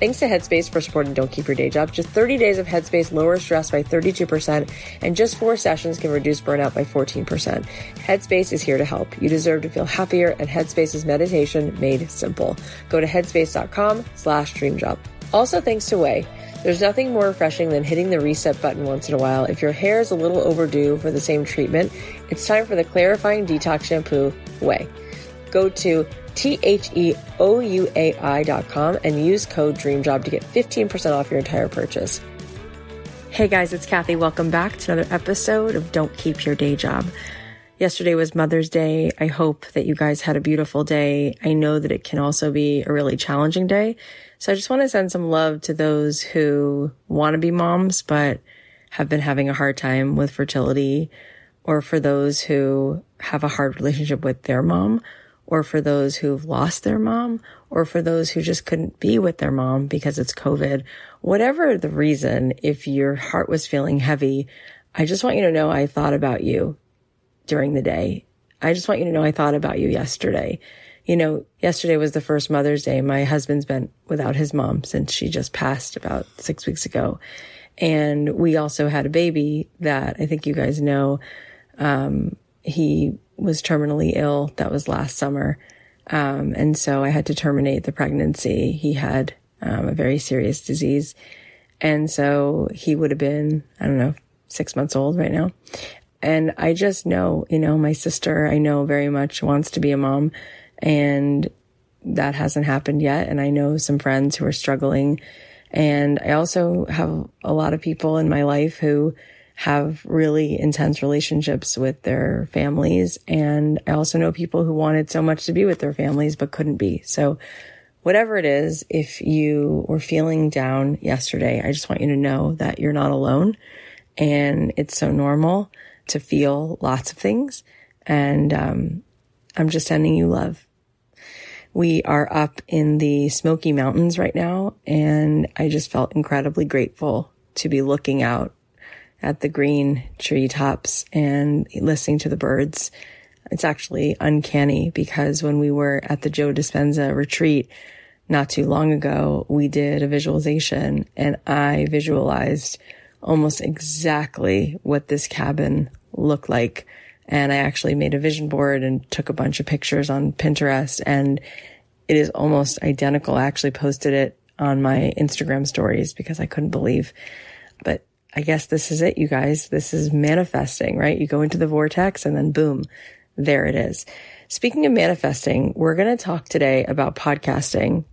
Thanks to Headspace for supporting Don't Keep Your Day Job. Just 30 days of Headspace lowers stress by 32%, and just four sessions can reduce burnout by 14%. Headspace is here to help. You deserve to feel happier, and Headspace is meditation made simple. Go to headspace.com slash dreamjob. Also, thanks to Ouai. There's nothing more refreshing than hitting the reset button once in a while. If your hair is a little overdue for the same treatment, it's time for the clarifying detox shampoo, Ouai. Go to T-H-E-O-U-A-I dot com and use code DREAMJOB to get 15% off your entire purchase. Hey guys, it's Cathy. Welcome back to another episode of Don't Keep Your Day Job. Yesterday was Mother's Day. I hope that you guys had a beautiful day. I know that it can also be a really challenging day. So I just want to send some love to those who want to be moms, but have been having a hard time with fertility or for those who have a hard relationship with their mom or for those who've lost their mom, or for those who just couldn't be with their mom because it's COVID. Whatever the reason, if your heart was feeling heavy, I just want you to know I thought about you during the day. I just want you to know I thought about you yesterday. you know, yesterday was the first Mother's Day. My husband's been without his mom since she just passed about six weeks ago. And we also had a baby that I think you guys know. Um, he was terminally ill. That was last summer. Um, and so I had to terminate the pregnancy. He had um, a very serious disease. And so he would have been, I don't know, six months old right now. And I just know, you know, my sister, I know very much wants to be a mom and that hasn't happened yet. And I know some friends who are struggling. And I also have a lot of people in my life who have really intense relationships with their families. And I also know people who wanted so much to be with their families, but couldn't be. So whatever it is, if you were feeling down yesterday, I just want you to know that you're not alone and it's so normal to feel lots of things. And um, I'm just sending you love. We are up in the Smoky Mountains right now, and I just felt incredibly grateful to be looking out at the green treetops and listening to the birds. It's actually uncanny because when we were at the Joe Dispenza retreat not too long ago, we did a visualization and I visualized almost exactly what this cabin looked like. And I actually made a vision board and took a bunch of pictures on Pinterest and it is almost identical. I actually posted it on my Instagram stories because I couldn't believe. But I guess this is it, you guys. This is manifesting, right? You go into the vortex and then boom, there it is. Speaking of manifesting, we're going to talk today about podcasting.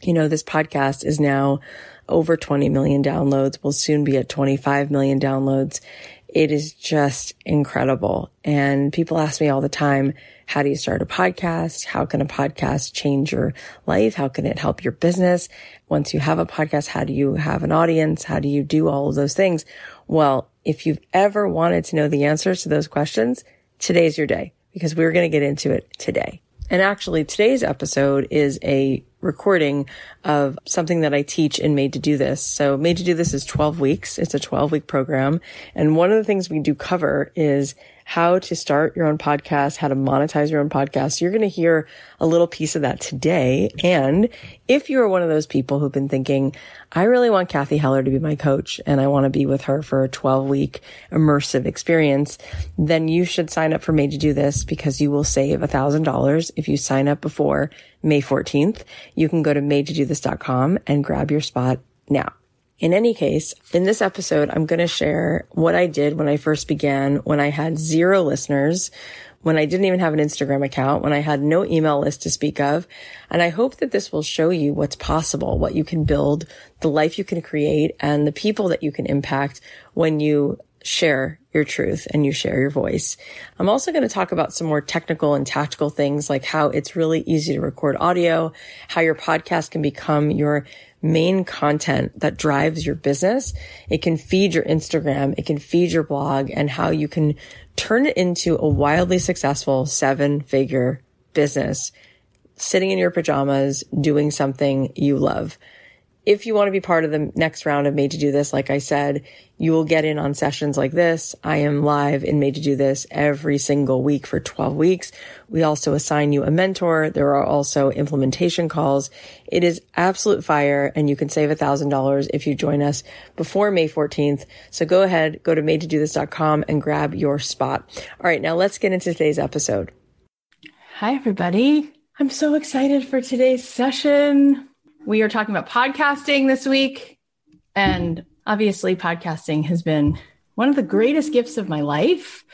You know, this podcast is now over 20 million downloads. We'll soon be at 25 million downloads. It is just incredible. And people ask me all the time, how do you start a podcast? How can a podcast change your life? How can it help your business? Once you have a podcast, how do you have an audience? How do you do all of those things? Well, if you've ever wanted to know the answers to those questions, today's your day because we're going to get into it today. And actually today's episode is a recording of something that I teach in Made to Do This. So Made to Do This is 12 weeks. It's a 12 week program. And one of the things we do cover is how to start your own podcast, how to monetize your own podcast. You're going to hear a little piece of that today. And if you're one of those people who've been thinking, I really want Cathy Heller to be my coach and I want to be with her for a 12 week immersive experience, then you should sign up for Made to Do This because you will save $1,000 if you sign up before May 14th. You can go to madetodothis.com and grab your spot now. In any case, in this episode, I'm going to share what I did when I first began, when I had zero listeners, when I didn't even have an Instagram account, when I had no email list to speak of. And I hope that this will show you what's possible, what you can build, the life you can create, and the people that you can impact when you share your truth and you share your voice. I'm also going to talk about some more technical and tactical things like how it's really easy to record audio, how your podcast can become your main content that drives your business. It can feed your Instagram. It can feed your blog and how you can turn it into a wildly successful seven figure business sitting in your pajamas doing something you love. If you want to be part of the next round of Made to Do This, like I said, you will get in on sessions like this. I am live in Made to Do This every single week for 12 weeks. We also assign you a mentor. There are also implementation calls. It is absolute fire and you can save $1,000 if you join us before May 14th. So go ahead, go to madetodothis.com and grab your spot. All right. Now let's get into today's episode. Hi, everybody. I'm so excited for today's session. We are talking about podcasting this week. And obviously, podcasting has been one of the greatest gifts of my life.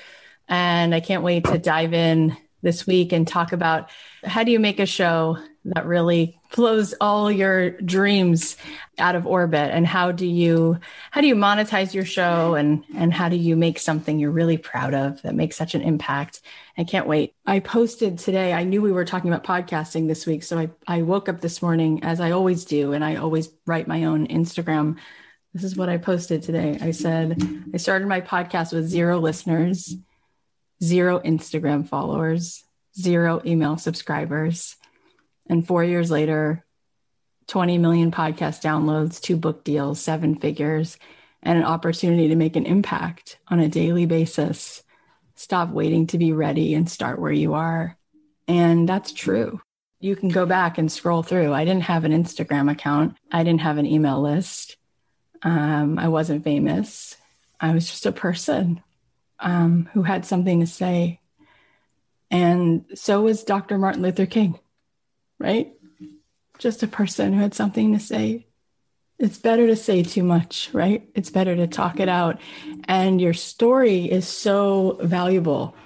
And I can't wait to dive in this week and talk about how do you make a show that really blows all your dreams out of orbit. And how do you how do you monetize your show? And and how do you make something you're really proud of that makes such an impact? I can't wait. I posted today i knew we were talking about podcasting this week. So i, I woke up this morning as i always do and i always write my own instagram. This is what i posted today. I said i started my podcast with zero listeners zero instagram followers zero email subscribers and four years later, 20 million podcast downloads, two book deals, seven figures, and an opportunity to make an impact on a daily basis. Stop waiting to be ready and start where you are. And that's true. you can go back and scroll through. I didn't have an Instagram account, I didn't have an email list. Um, I wasn't famous. I was just a person um, who had something to say. And so was Dr. Martin Luther King, right? Just a person who had something to say. It's better to say too much, right? It's better to talk it out. And your story is so valuable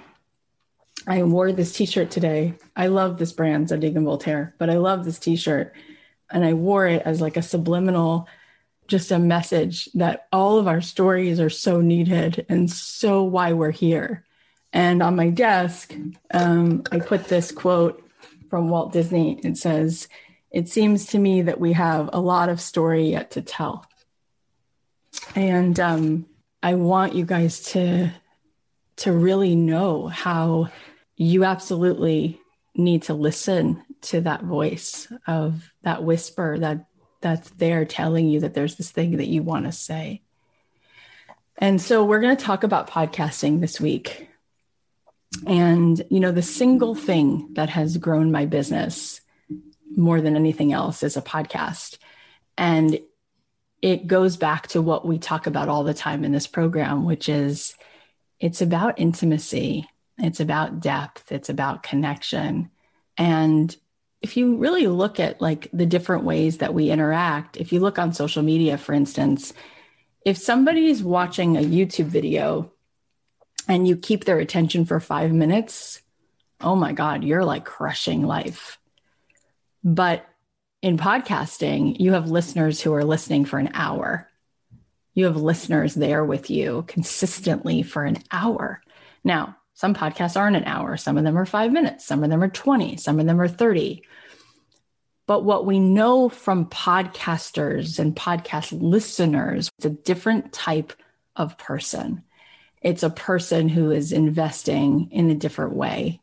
I wore this t-shirt today. I love this brand, Zadig and Voltaire, but I love this t-shirt. And I wore it as like a subliminal, just a message that all of our stories are so needed and so why we're here. And on my desk, um, I put this quote from Walt Disney. It says, It seems to me that we have a lot of story yet to tell. And um, I want you guys to to really know how you absolutely need to listen to that voice of that whisper that that's there telling you that there's this thing that you want to say. And so we're going to talk about podcasting this week. And you know, the single thing that has grown my business more than anything else is a podcast. And it goes back to what we talk about all the time in this program, which is it's about intimacy it's about depth, it's about connection. And if you really look at like the different ways that we interact, if you look on social media, for instance, if somebody's watching a YouTube video and you keep their attention for five minutes, oh my God, you're like crushing life. But in podcasting, you have listeners who are listening for an hour. You have listeners there with you consistently for an hour. Now, some podcasts aren't an hour, some of them are five minutes, some of them are 20, some of them are 30. But what we know from podcasters and podcast listeners, it's a different type of person. It's a person who is investing in a different way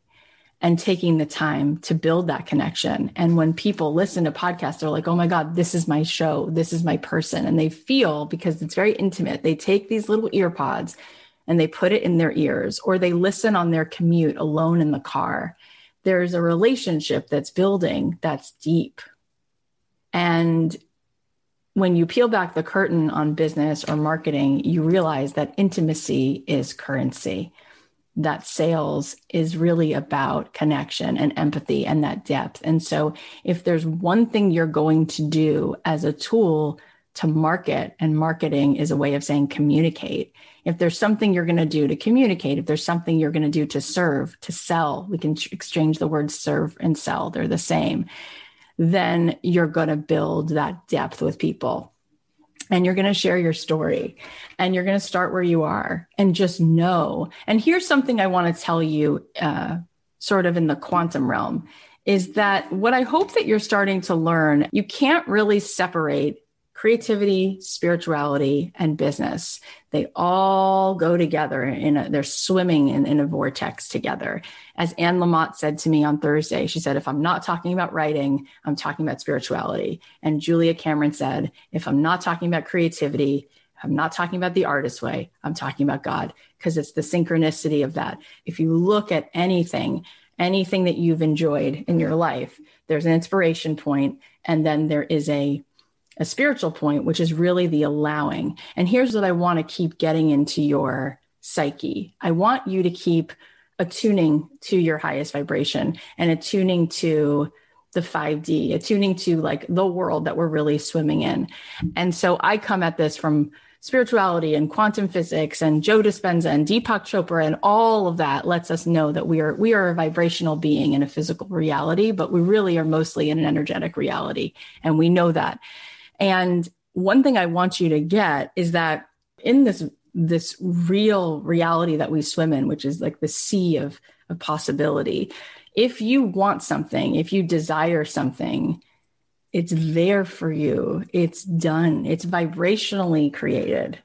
and taking the time to build that connection. And when people listen to podcasts, they're like, oh my God, this is my show. This is my person. And they feel because it's very intimate, they take these little ear pods and they put it in their ears or they listen on their commute alone in the car, there's a relationship that's building that's deep. And when you peel back the curtain on business or marketing, you realize that intimacy is currency, that sales is really about connection and empathy and that depth. And so, if there's one thing you're going to do as a tool to market, and marketing is a way of saying communicate, if there's something you're going to do to communicate, if there's something you're going to do to serve, to sell, we can exchange the words serve and sell, they're the same, then you're going to build that depth with people. And you're going to share your story and you're going to start where you are and just know. And here's something I want to tell you, uh, sort of in the quantum realm, is that what I hope that you're starting to learn, you can't really separate creativity, spirituality, and business. They all go together in a, they're swimming in, in a vortex together. As Anne Lamott said to me on Thursday, she said, if I'm not talking about writing, I'm talking about spirituality. And Julia Cameron said, if I'm not talking about creativity, I'm not talking about the artist way, I'm talking about God, because it's the synchronicity of that. If you look at anything, anything that you've enjoyed in your life, there's an inspiration point, and then there is a a spiritual point, which is really the allowing. And here's what I want to keep getting into your psyche. I want you to keep attuning to your highest vibration and attuning to the 5D, attuning to like the world that we're really swimming in. And so I come at this from spirituality and quantum physics and Joe Dispenza and Deepak Chopra and all of that lets us know that we are we are a vibrational being in a physical reality, but we really are mostly in an energetic reality. And we know that. And one thing I want you to get is that in this this real reality that we swim in, which is like the sea of, of possibility, if you want something, if you desire something, it's there for you. It's done. It's vibrationally created.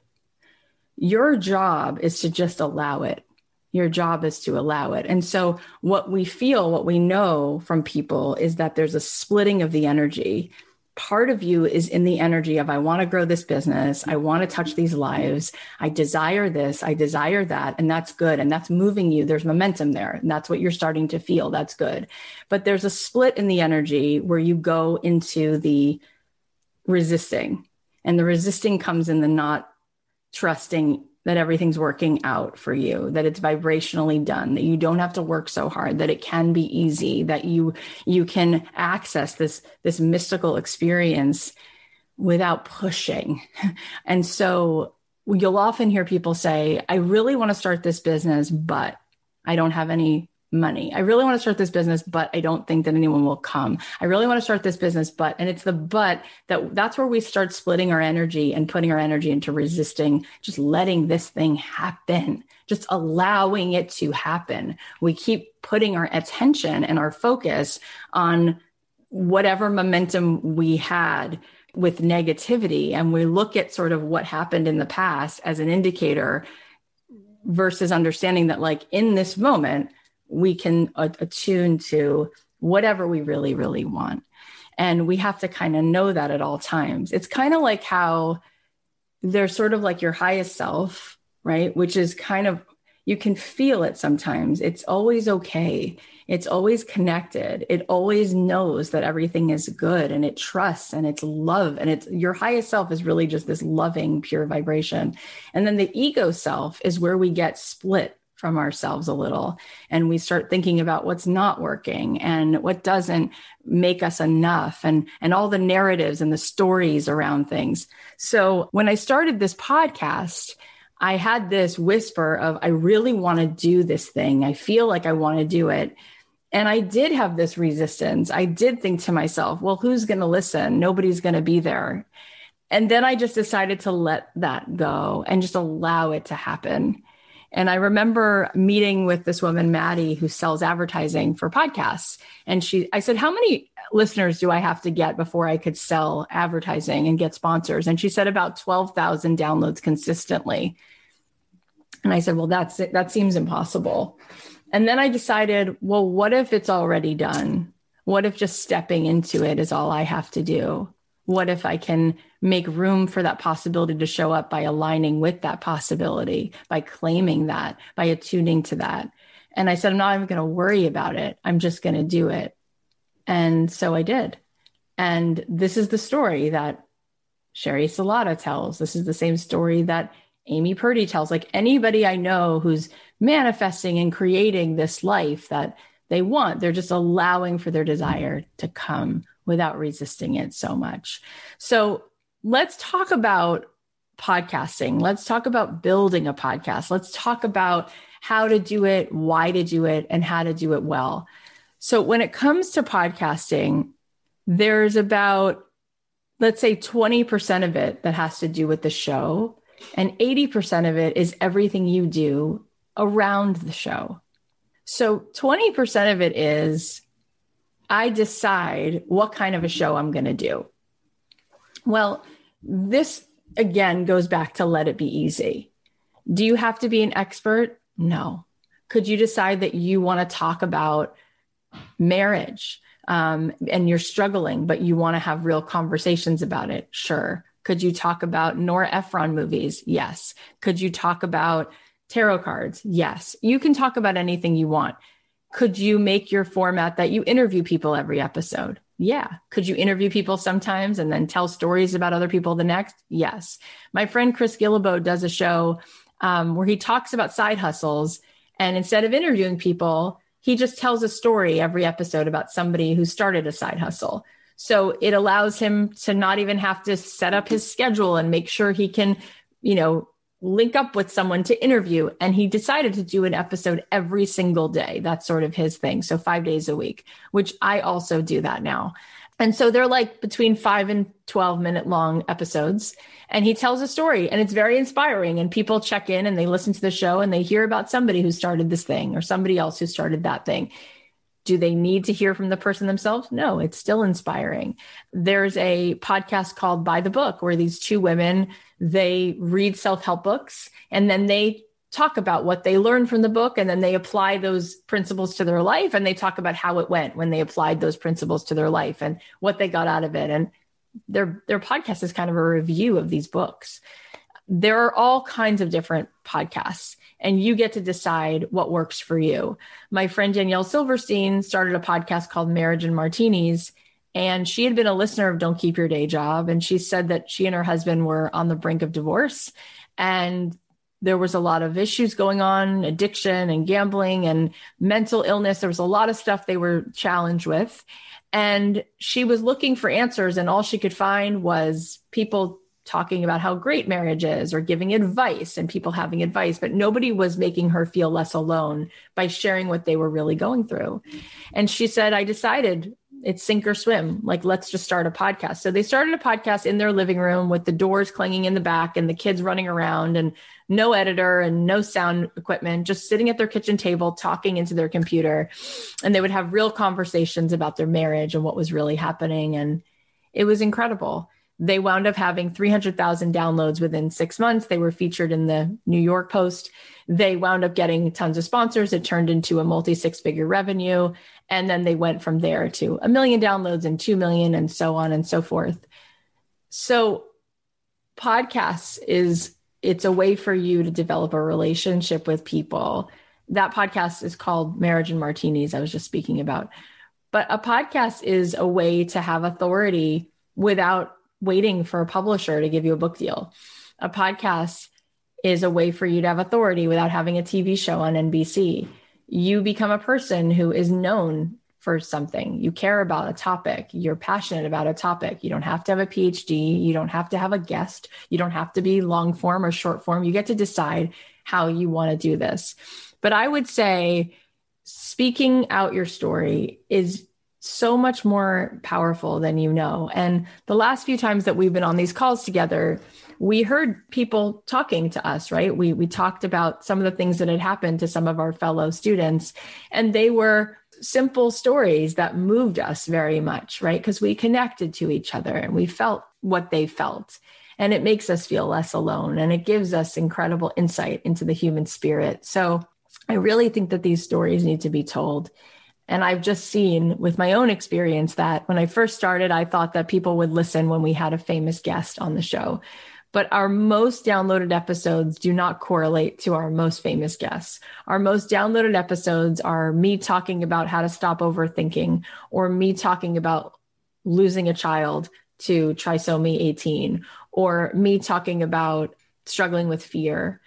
Your job is to just allow it. Your job is to allow it. And so, what we feel, what we know from people is that there's a splitting of the energy part of you is in the energy of, I want to grow this business. I want to touch these lives. I desire this. I desire that. And that's good. And that's moving you. There's momentum there. And that's what you're starting to feel. That's good. But there's a split in the energy where you go into the resisting. And the resisting comes in the not trusting that everything's working out for you that it's vibrationally done that you don't have to work so hard that it can be easy that you you can access this this mystical experience without pushing. And so you'll often hear people say i really want to start this business but i don't have any money. I really want to start this business, but I don't think that anyone will come. I really want to start this business, but, and it's the but that that's where we start splitting our energy and putting our energy into resisting, just letting this thing happen, just allowing it to happen. We keep putting our attention and our focus on whatever momentum we had with negativity. And we look at sort of what happened in the past as an indicator versus understanding that, like, in this moment, we can attune to whatever we really, really want. And we have to kind of know that at all times. It's kind of like how there's sort of like your highest self, right? Which is kind of, you can feel it sometimes. It's always okay. It's always connected. It always knows that everything is good and it trusts and it's love. And it's your highest self is really just this loving, pure vibration. And then the ego self is where we get split from ourselves a little and we start thinking about what's not working and what doesn't make us enough and and all the narratives and the stories around things so when i started this podcast i had this whisper of i really want to do this thing i feel like i want to do it and I did have this resistance. I did think to myself, well, who's going to listen? Nobody's going to be there. And then I just decided to let that go and just allow it to happen. And I remember meeting with this woman, Maddie, who sells advertising for podcasts. And she, I said, How many listeners do I have to get before I could sell advertising and get sponsors? And she said, About 12,000 downloads consistently. And I said, Well, that's it. That seems impossible. And then I decided, Well, what if it's already done? What if just stepping into it is all I have to do? What if I can make room for that possibility to show up by aligning with that possibility, by claiming that, by attuning to that? And I said, I'm not even going to worry about it. I'm just going to do it. And so I did. And this is the story that Sheri Salata tells. This is the same story that Amy Purdy tells. Like anybody I know who's manifesting and creating this life that they want, they're just allowing for their desire to come without resisting it so much. So let's talk about podcasting. Let's talk about building a podcast. Let's talk about how to do it, why to do it, and how to do it well. So when it comes to podcasting, there's about, let's say, 20% of it that has to do with the show, and 80% of it is everything you do around the show. So 20% of it is I decide what kind of a show I'm going to do. Well, this again goes back to let it be easy. Do you have to be an expert? No. Could you decide that you want to talk about marriage um, and you're struggling, but you want to have real conversations about it? Sure. Could you talk about Nora Ephron movies? Yes. Could you talk about tarot cards? Yes. You can talk about anything you want. Could you make your format that you interview people every episode? Yeah. Could you interview people sometimes and then tell stories about other people the next? Yes. My friend Chris Guillebeau does a show um, where he talks about side hustles. And instead of interviewing people, he just tells a story every episode about somebody who started a side hustle. So it allows him to not even have to set up his schedule and make sure he can, you know, link up with someone to interview. And he decided to do an episode every single day. That's sort of his thing. So five days a week, which I also do that now. And so they're like between five and 12 minute long episodes. And he tells a story and it's very inspiring. And people check in and they listen to the show and they hear about somebody who started this thing or somebody else who started that thing. Do they need to hear from the person themselves? No, it's still inspiring. There's a podcast called By the Book where these two women they read self-help books and then they talk about what they learned from the book and then they apply those principles to their life and they talk about how it went when they applied those principles to their life and what they got out of it and their their podcast is kind of a review of these books. There are all kinds of different podcasts and you get to decide what works for you. My friend Danielle Silverstein started a podcast called Marriage and Martinis and she had been a listener of Don't Keep Your Day Job. And she said that she and her husband were on the brink of divorce. And there was a lot of issues going on addiction and gambling and mental illness. There was a lot of stuff they were challenged with. And she was looking for answers. And all she could find was people talking about how great marriage is or giving advice and people having advice. But nobody was making her feel less alone by sharing what they were really going through. And she said i decided it's sink or swim. Like, let's just start a podcast. So they started a podcast in their living room with the doors clanging in the back and the kids running around and no editor and no sound equipment, just sitting at their kitchen table talking into their computer. And they would have real conversations about their marriage and what was really happening. And it was incredible. They wound up having 300,000 downloads within six months. They were featured in the New York Post. They wound up getting tons of sponsors. It turned into a multi six figure revenue. And then they went from there to a million downloads and 2 million and so on and so forth. So, podcasts is it's a way for you to develop a relationship with people. That podcast is called Marriage and Martinis, I was just speaking about. But a podcast is a way to have authority without waiting for a publisher to give you a book deal. A podcast is a way for you to have authority without having a TV show on NBC you become a person who is known for something. You care about a topic. You're passionate about a topic. You don't have to have a PhD. You don't have to have a guest. You don't have to be long form or short form. You get to decide how you want to do this. But I would say speaking out your story is so much more powerful than you know. And the last few times that we've been on these calls together, we heard people talking to us, right? We we talked about some of the things that had happened to some of our fellow students and they were simple stories that moved us very much, right? Because we connected to each other and we felt what they felt. And it makes us feel less alone and it gives us incredible insight into the human spirit. So I really think that these stories need to be told. And I've just seen with my own experience that when I first started, I thought that people would listen when we had a famous guest on the show but our most downloaded episodes do not correlate to our most famous guests. Our most downloaded episodes are me talking about how to stop overthinking or me talking about losing a child to trisomy 18 or me talking about struggling with fear.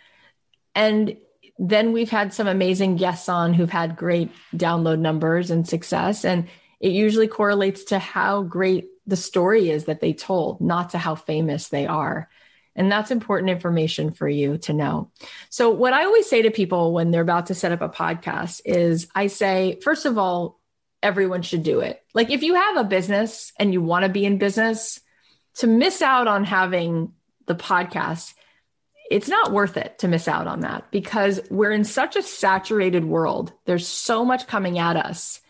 And then we've had some amazing guests on who've had great download numbers and success. And it usually correlates to how great the story is that they told, not to how famous they are. And that's important information for you to know. So, what I always say to people when they're about to set up a podcast is I say, first of all, everyone should do it. Like, if you have a business and you want to be in business, to miss out on having the podcast, it's not worth it to miss out on that because we're in such a saturated world. There's so much coming at us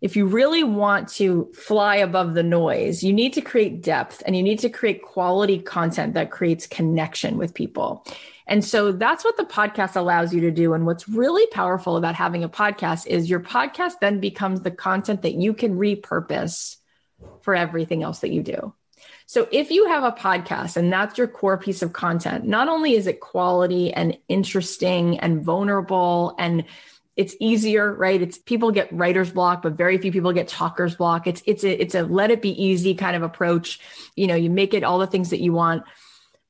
if you really want to fly above the noise, you need to create depth and you need to create quality content that creates connection with people. And so that's what the podcast allows you to do. And what's really powerful about having a podcast is your podcast then becomes the content that you can repurpose for everything else that you do. So if you have a podcast and that's your core piece of content, not only is it quality and interesting and vulnerable and it's easier, right? It's people get writer's block, but very few people get talker's block. It's it's a it's a let it be easy kind of approach. You know, you make it all the things that you want.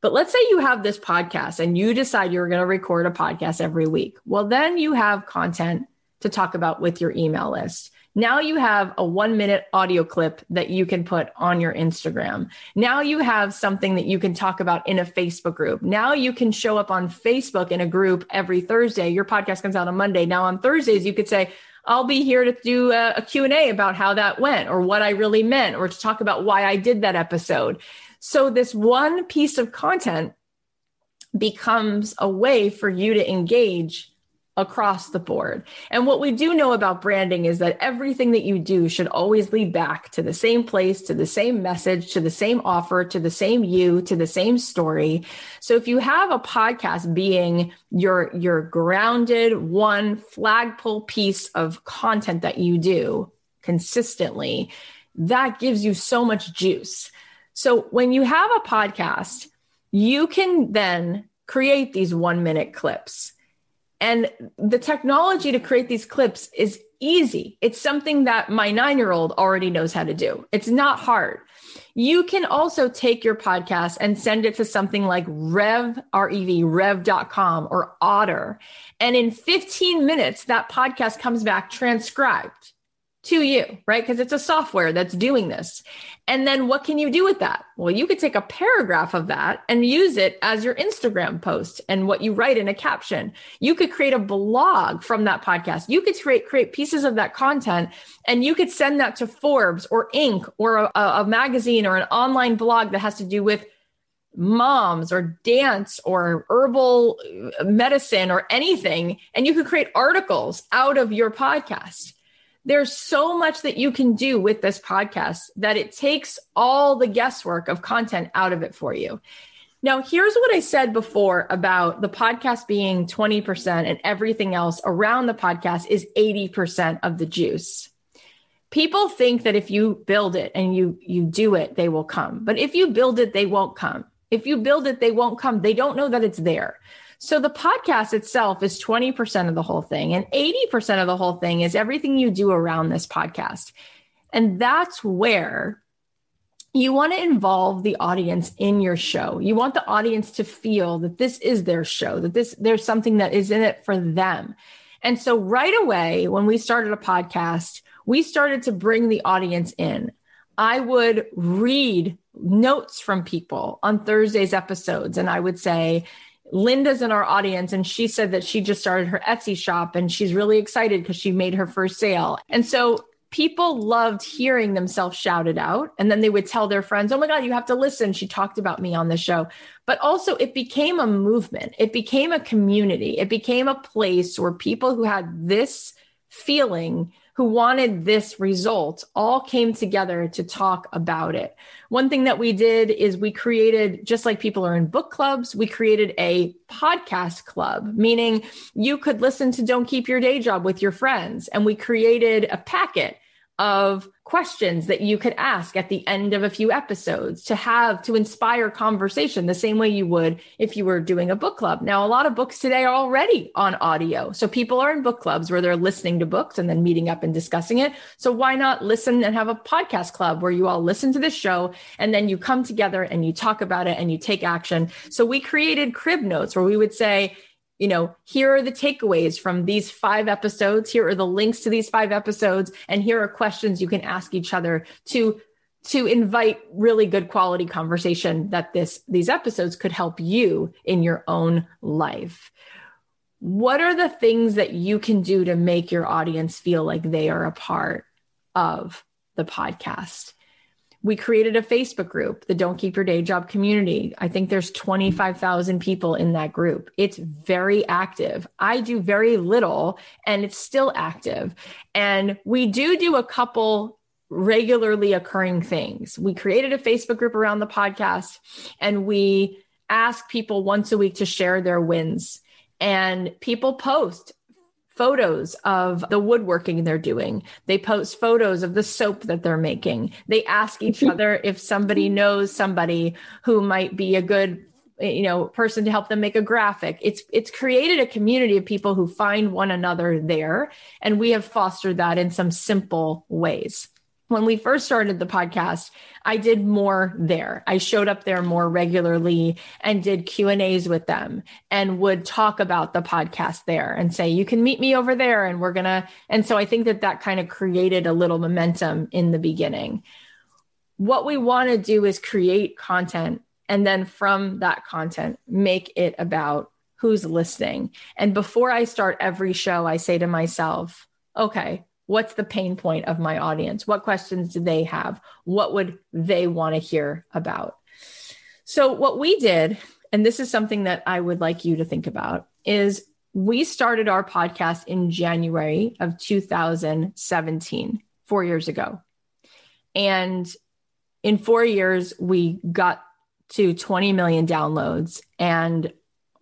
But let's say you have this podcast and you decide you're going to record a podcast every week. Well, then you have content to talk about with your email list. Now you have a one minute audio clip that you can put on your Instagram. Now you have something that you can talk about in a Facebook group. Now you can show up on Facebook in a group every Thursday. Your podcast comes out on Monday. Now on Thursdays, you could say, I'll be here to do a, a Q&A about how that went or what I really meant or to talk about why I did that episode. So this one piece of content becomes a way for you to engage across the board. And what we do know about branding is that everything that you do should always lead back to the same place, to the same message, to the same offer, to the same you, to the same story. So if you have a podcast being your your grounded one flagpole piece of content that you do consistently, that gives you so much juice. So when you have a podcast, you can then create these one minute clips. And the technology to create these clips is easy. It's something that my nine year old already knows how to do. It's not hard. You can also take your podcast and send it to something like Rev, R-E-V, rev.com or Otter. And in 15 minutes, that podcast comes back transcribed to you, right? Because it's a software that's doing this. And then what can you do with that? Well, you could take a paragraph of that and use it as your Instagram post and what you write in a caption. You could create a blog from that podcast. You could create create pieces of that content and you could send that to Forbes or Inc. or a, a magazine or an online blog that has to do with moms or dance or herbal uh, medicine or anything and you could create articles out of your podcast there's so much that you can do with this podcast that it takes all the guesswork of content out of it for you. Now, here's what I said before about the podcast being 20% and everything else around the podcast is 80% of the juice. People think that if you build it and you you do it, they will come. But if you build it, they won't come. If you build it, they won't come. They don't know that it's there. So the podcast itself is 20% of the whole thing, and 80% of the whole thing is everything you do around this podcast. And that's where you want to involve the audience in your show. You want the audience to feel that this is their show, that this there's something that is in it for them. And so right away when we started a podcast, we started to bring the audience in. I would read notes from people on Thursday's episodes and I would say, Linda's in our audience and she said that she just started her Etsy shop and she's really excited because she made her first sale. And so people loved hearing themselves shouted out and then they would tell their friends, "Oh my god, you have to listen. She talked about me on the show." But also it became a movement. It became a community. It became a place where people who had this feeling who wanted this result all came together to talk about it. One thing that we did is we created, just like people are in book clubs, we created a podcast club, meaning you could listen to Don't Keep Your Day Job with your friends. And we created a packet of questions that you could ask at the end of a few episodes to have to inspire conversation the same way you would if you were doing a book club. Now, a lot of books today are already on audio. So people are in book clubs where they're listening to books and then meeting up and discussing it. So why not listen and have a podcast club where you all listen to the show and then you come together and you talk about it and you take action. So we created crib notes where we would say, you know, here are the takeaways from these five episodes. Here are the links to these five episodes. And here are questions you can ask each other to to invite really good quality conversation that this these episodes could help you in your own life what are the things that you can do to make your audience feel like they are a part of the podcast we created a Facebook group, the Don't Keep Your Day Job community. I think there's 25,000 people in that group. It's very active. I do very little and it's still active. And we do do a couple regularly occurring things. We created a Facebook group around the podcast and we ask people once a week to share their wins. And people post photos of the woodworking they're doing. They post photos of the soap that they're making. They ask each other if somebody knows somebody who might be a good you know person to help them make a graphic it's it's created a community of people who find one another there and we have fostered that in some simple ways when we first started the podcast i did more there. I showed up there more regularly and did q and a's with them and would talk about the podcast there and say you can meet me over there and we're gonna and so i think that that kind of created a little momentum in the beginning. What we want to do is create content and then from that content make it about who's listening. And before i start every show i say to myself okay what's the pain point of my audience? What questions do they have? What would they want to hear about? So, what we did, and this is something that I would like you to think about, is we started our podcast in January of 2017, four years ago. And in four years, we got to 20 million downloads and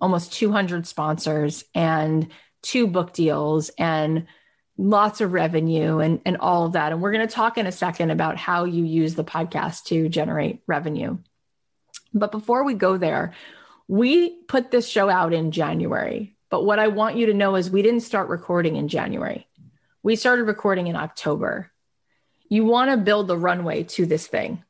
almost 200 sponsors and two book deals and lots of revenue and, and all of that. And we're going to talk in a second about how you use the podcast to generate revenue. But before we go there, we put this show out in January. But what I want you to know is we didn't start recording in January. We started recording in October. You want to build the runway to this thing.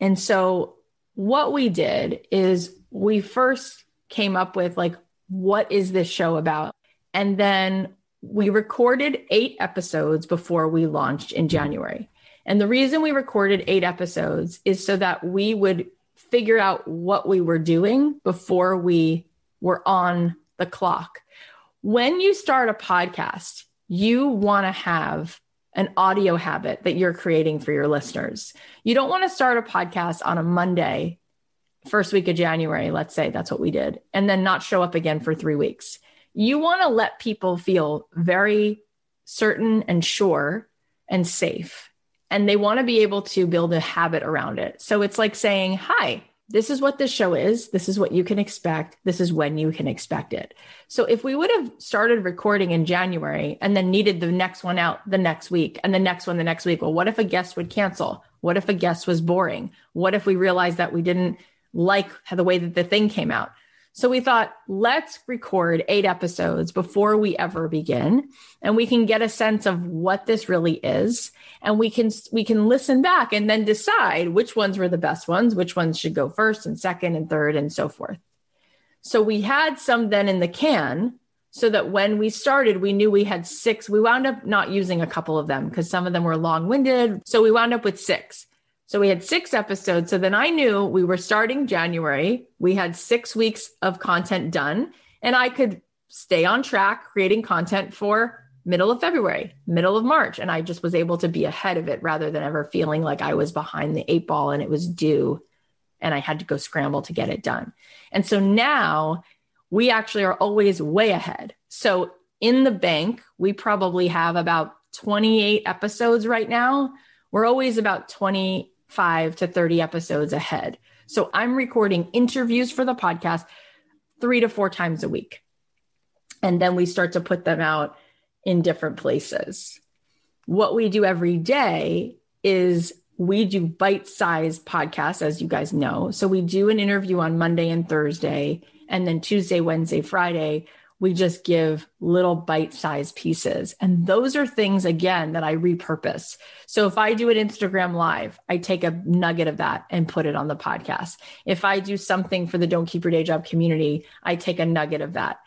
And so what we did is we first came up with like, what is this show about? And then we recorded eight episodes before we launched in January. And the reason we recorded eight episodes is so that we would figure out what we were doing before we were on the clock. When you start a podcast, you want to have an audio habit that you're creating for your listeners. You don't want to start a podcast on a Monday, first week of January, let's say that's what we did, and then not show up again for three weeks you want to let people feel very certain and sure and safe. And they want to be able to build a habit around it. So it's like saying, Hi, this is what this show is. This is what you can expect. This is when you can expect it. So if we would have started recording in January and then needed the next one out the next week and the next one the next week, well, what if a guest would cancel? What if a guest was boring? What if we realized that we didn't like the way that the thing came out? So we thought, let's record eight episodes before we ever begin and we can get a sense of what this really is and we can we can listen back and then decide which ones were the best ones, which ones should go first and second and third and so forth. So we had some then in the can so that when we started, we knew we had six. We wound up not using a couple of them because some of them were long winded. So we wound up with six. So we had six episodes. So then I knew we were starting January. We had six weeks of content done, and I could stay on track creating content for middle of February, middle of March. And I just was able to be ahead of it rather than ever feeling like I was behind the eight ball and it was due and I had to go scramble to get it done. And so now we actually are always way ahead. So in the bank, we probably have about 28 episodes right now. We're always about 20 five to 30 episodes ahead. So I'm recording interviews for the podcast three to four times a week. And then we start to put them out in different places. What we do every day is we do bite sized podcasts, as you guys know. So we do an interview on Monday and Thursday, and then Tuesday, Wednesday, Friday, we just give little bite sized pieces. And those are things, again, that I repurpose. So if I do an Instagram live, I take a nugget of that and put it on the podcast. If I do something for the Don't Keep Your Day Job community, I take a nugget of that.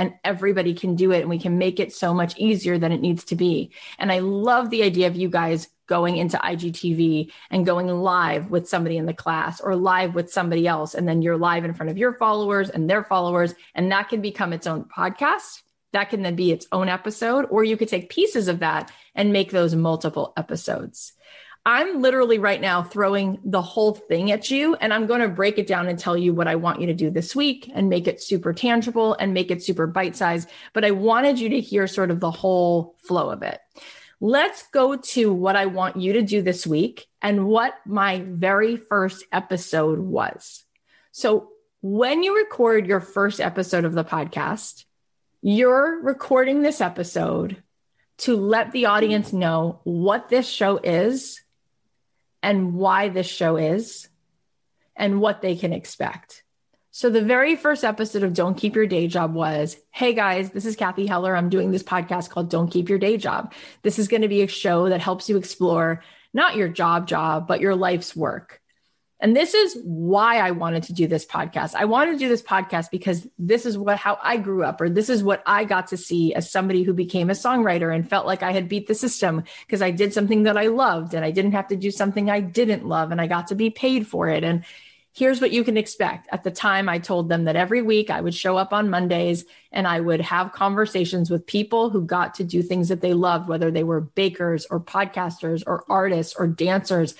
And everybody can do it, and we can make it so much easier than it needs to be. And I love the idea of you guys going into IGTV and going live with somebody in the class or live with somebody else. And then you're live in front of your followers and their followers. And that can become its own podcast. That can then be its own episode, or you could take pieces of that and make those multiple episodes. I'm literally right now throwing the whole thing at you, and I'm going to break it down and tell you what I want you to do this week and make it super tangible and make it super bite sized. But I wanted you to hear sort of the whole flow of it. Let's go to what I want you to do this week and what my very first episode was. So, when you record your first episode of the podcast, you're recording this episode to let the audience know what this show is and why this show is and what they can expect. So the very first episode of Don't Keep Your Day Job was, Hey guys, this is Cathy Heller. I'm doing this podcast called Don't Keep Your Day Job. This is going to be a show that helps you explore not your job job, but your life's work. And this is why I wanted to do this podcast. I wanted to do this podcast because this is what how I grew up or this is what I got to see as somebody who became a songwriter and felt like I had beat the system because I did something that I loved and I didn't have to do something I didn't love and I got to be paid for it and here's what you can expect. At the time, I told them that every week I would show up on Mondays and I would have conversations with people who got to do things that they loved, whether they were bakers or podcasters or artists or dancers.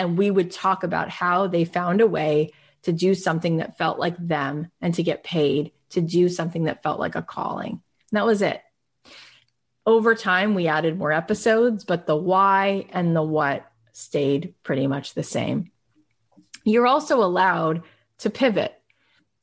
And we would talk about how they found a way to do something that felt like them and to get paid to do something that felt like a calling. And that was it. Over time, we added more episodes, but the why and the what stayed pretty much the same. You're also allowed to pivot.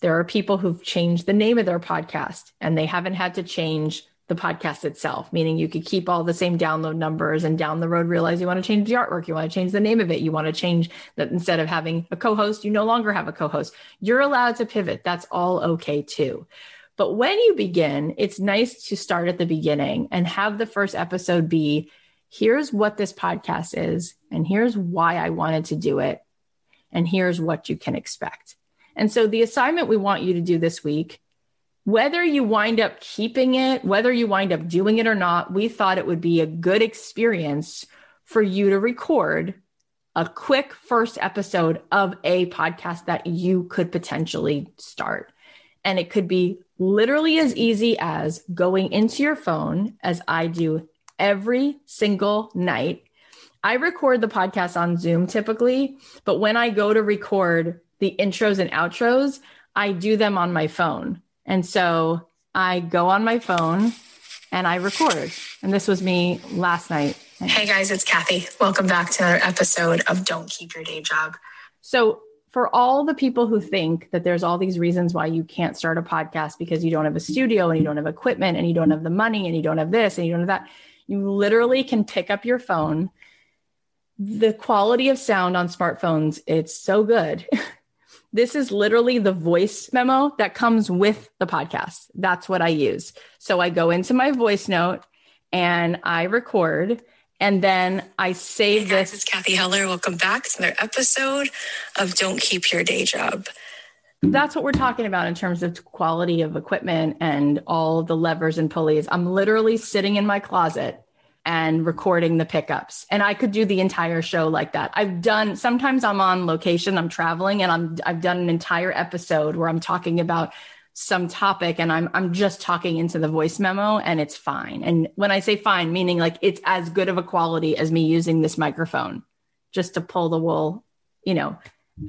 There are people who've changed the name of their podcast and they haven't had to change the podcast itself, meaning you could keep all the same download numbers and down the road realize you want to change the artwork, you want to change the name of it, you want to change that instead of having a co host, you no longer have a co host. You're allowed to pivot. That's all okay too. But when you begin, it's nice to start at the beginning and have the first episode be here's what this podcast is, and here's why I wanted to do it, and here's what you can expect. And so the assignment we want you to do this week whether you wind up keeping it, whether you wind up doing it or not, we thought it would be a good experience for you to record a quick first episode of a podcast that you could potentially start. And it could be literally as easy as going into your phone, as I do every single night. I record the podcast on Zoom typically, but when I go to record the intros and outros, I do them on my phone. And so I go on my phone and I record. And this was me last night. Hey guys, it's Cathy. Welcome back to another episode of Don't Keep Your Day Job. So, for all the people who think that there's all these reasons why you can't start a podcast because you don't have a studio and you don't have equipment and you don't have the money and you don't have this and you don't have that, you literally can pick up your phone. The quality of sound on smartphones, it's so good. This is literally the voice memo that comes with the podcast. That's what I use. So I go into my voice note and I record and then I save hey guys, this. It's Cathy Heller. Welcome back to another episode of Don't Keep Your Day Job. That's what we're talking about in terms of quality of equipment and all the levers and pulleys. I'm literally sitting in my closet and recording the pickups. And I could do the entire show like that. I've done sometimes I'm on location, I'm traveling and I'm I've done an entire episode where I'm talking about some topic and I'm I'm just talking into the voice memo and it's fine. And when I say fine, meaning like it's as good of a quality as me using this microphone just to pull the wool, you know,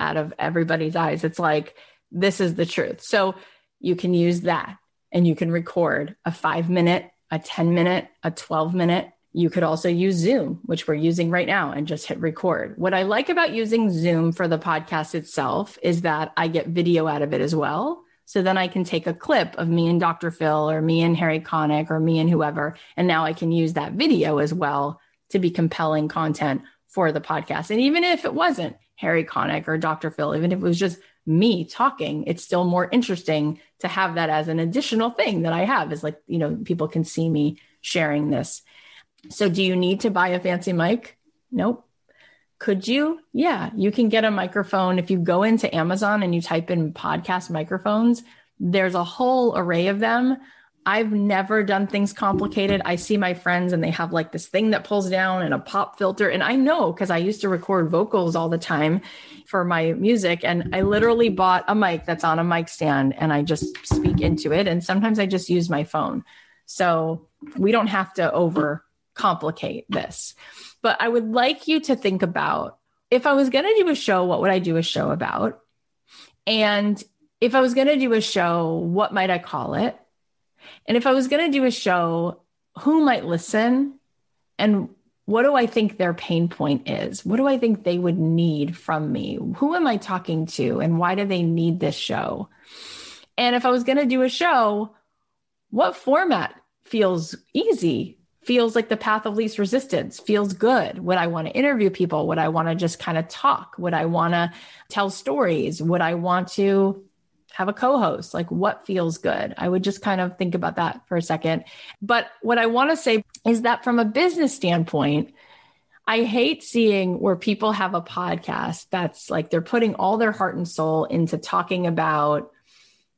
out of everybody's eyes. It's like this is the truth. So you can use that and you can record a 5 minute, a 10 minute, a 12 minute you could also use Zoom, which we're using right now, and just hit record. What I like about using Zoom for the podcast itself is that I get video out of it as well. So then I can take a clip of me and Dr. Phil or me and Harry Connick or me and whoever. And now I can use that video as well to be compelling content for the podcast. And even if it wasn't Harry Connick or Dr. Phil, even if it was just me talking, it's still more interesting to have that as an additional thing that I have is like, you know, people can see me sharing this. So, do you need to buy a fancy mic? Nope. Could you? Yeah, you can get a microphone. If you go into Amazon and you type in podcast microphones, there's a whole array of them. I've never done things complicated. I see my friends and they have like this thing that pulls down and a pop filter. And I know because I used to record vocals all the time for my music. And I literally bought a mic that's on a mic stand and I just speak into it. And sometimes I just use my phone. So we don't have to over complicate this. But I would like you to think about if I was going to do a show, what would I do a show about? And if I was going to do a show, what might I call it? And if I was going to do a show, who might listen? And what do I think their pain point is? What do I think they would need from me? Who am I talking to? And why do they need this show? And if I was going to do a show, what format feels easy feels like the path of least resistance, feels good. Would I want to interview people? Would I want to just kind of talk? Would I want to tell stories? Would I want to have a co host? Like, what feels good? I would just kind of think about that for a second. But what I want to say is that from a business standpoint, I hate seeing where people have a podcast that's like they're putting all their heart and soul into talking about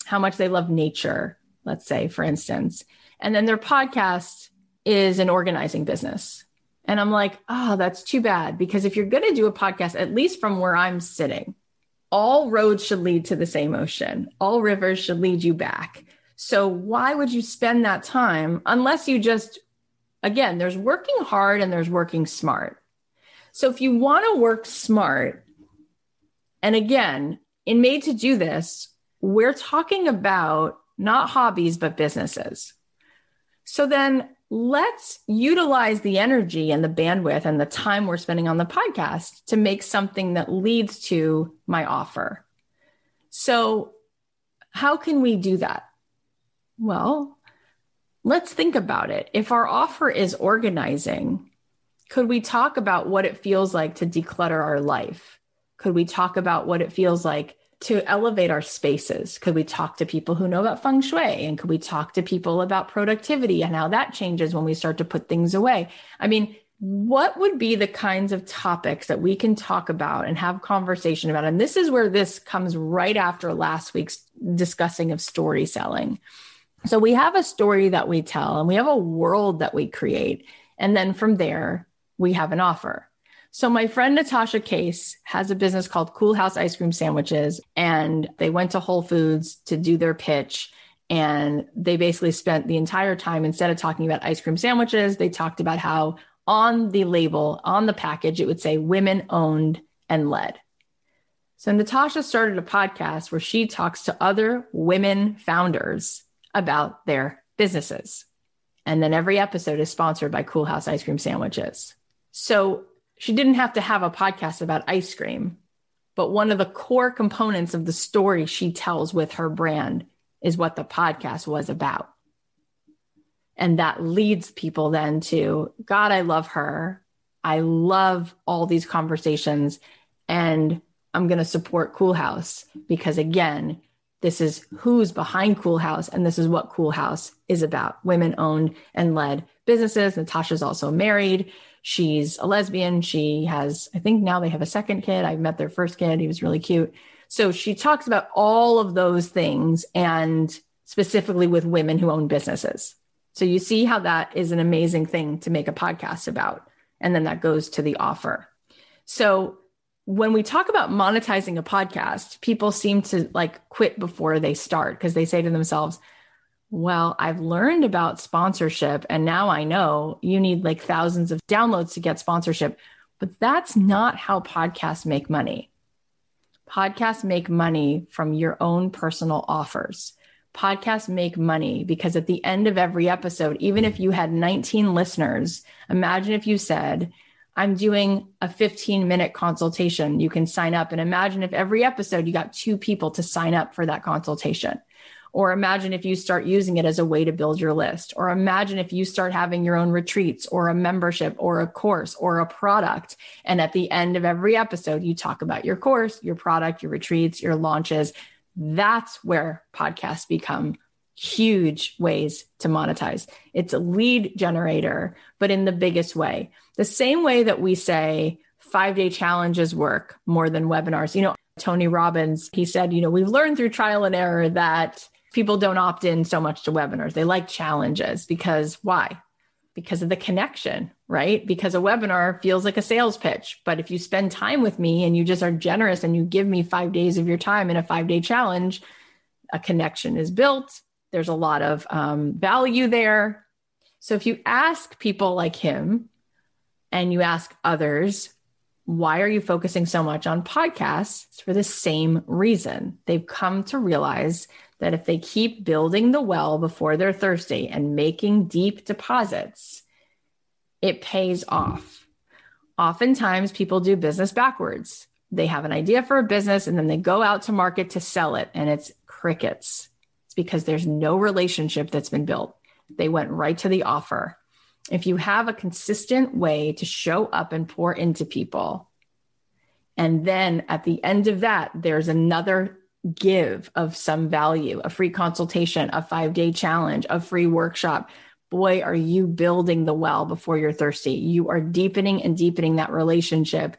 how much they love nature, let's say, for instance. And then their podcast is an organizing business. And I'm like, oh, that's too bad. Because if you're going to do a podcast, at least from where I'm sitting, all roads should lead to the same ocean, all rivers should lead you back. So why would you spend that time unless you just, again, there's working hard and there's working smart. So if you want to work smart, and again, in Made to Do This, we're talking about not hobbies, but businesses. So then let's utilize the energy and the bandwidth and the time we're spending on the podcast to make something that leads to my offer. So, how can we do that? Well, let's think about it. If our offer is organizing, could we talk about what it feels like to declutter our life? Could we talk about what it feels like to elevate our spaces? Could we talk to people who know about feng shui? And could we talk to people about productivity and how that changes when we start to put things away? I mean, what would be the kinds of topics that we can talk about and have conversation about? And this is where this comes right after last week's discussing of story selling. So we have a story that we tell and we have a world that we create. And then from there, we have an offer. So my friend Natasha Case has a business called Coolhaus Ice Cream Sandwiches, and they went to Whole Foods to do their pitch. And they basically spent the entire time, instead of talking about ice cream sandwiches, they talked about how on the label, on the package, it would say women owned and led. So Natasha started a podcast where she talks to other women founders about their businesses. And then every episode is sponsored by Coolhaus Ice Cream Sandwiches. So she didn't have to have a podcast about ice cream, but one of the core components of the story she tells with her brand is what the podcast was about. And that leads people then to God, I love her. I love all these conversations. And I'm going to support Coolhaus because, again, this is who's behind Coolhaus. And this is what Coolhaus is about women owned and led businesses. Natasha's also married. She's a lesbian. She has, I think now they have a second kid. I met their first kid. He was really cute. So she talks about all of those things and specifically with women who own businesses. So you see how that is an amazing thing to make a podcast about. And then that goes to the offer. So when we talk about monetizing a podcast, people seem to like quit before they start because they say to themselves, well, I've learned about sponsorship and now I know you need like thousands of downloads to get sponsorship. But that's not how podcasts make money. Podcasts make money from your own personal offers. Podcasts make money because at the end of every episode, even if you had 19 listeners, imagine if you said, I'm doing a 15 minute consultation. You can sign up and imagine if every episode you got two people to sign up for that consultation. Or imagine if you start using it as a way to build your list. Or imagine if you start having your own retreats or a membership or a course or a product. And at the end of every episode, you talk about your course, your product, your retreats, your launches. That's where podcasts become huge ways to monetize. It's a lead generator, but in the biggest way. The same way that we say five day challenges work more than webinars. You know, Tony Robbins, he said, you know, we've learned through trial and error that people don't opt in so much to webinars. They like challenges because why? Because of the connection, right? Because a webinar feels like a sales pitch. But if you spend time with me and you just are generous and you give me five days of your time in a five day challenge, a connection is built. There's a lot of um, value there. So if you ask people like him and you ask others, why are you focusing so much on podcasts? It's for the same reason. They've come to realize that if they keep building the well before they're thirsty and making deep deposits, it pays off. Oftentimes, people do business backwards. They have an idea for a business and then they go out to market to sell it, and it's crickets. It's because there's no relationship that's been built. They went right to the offer. If you have a consistent way to show up and pour into people, and then at the end of that, there's another give of some value, a free consultation, a five day challenge, a free workshop. Boy, are you building the well before you're thirsty. You are deepening and deepening that relationship.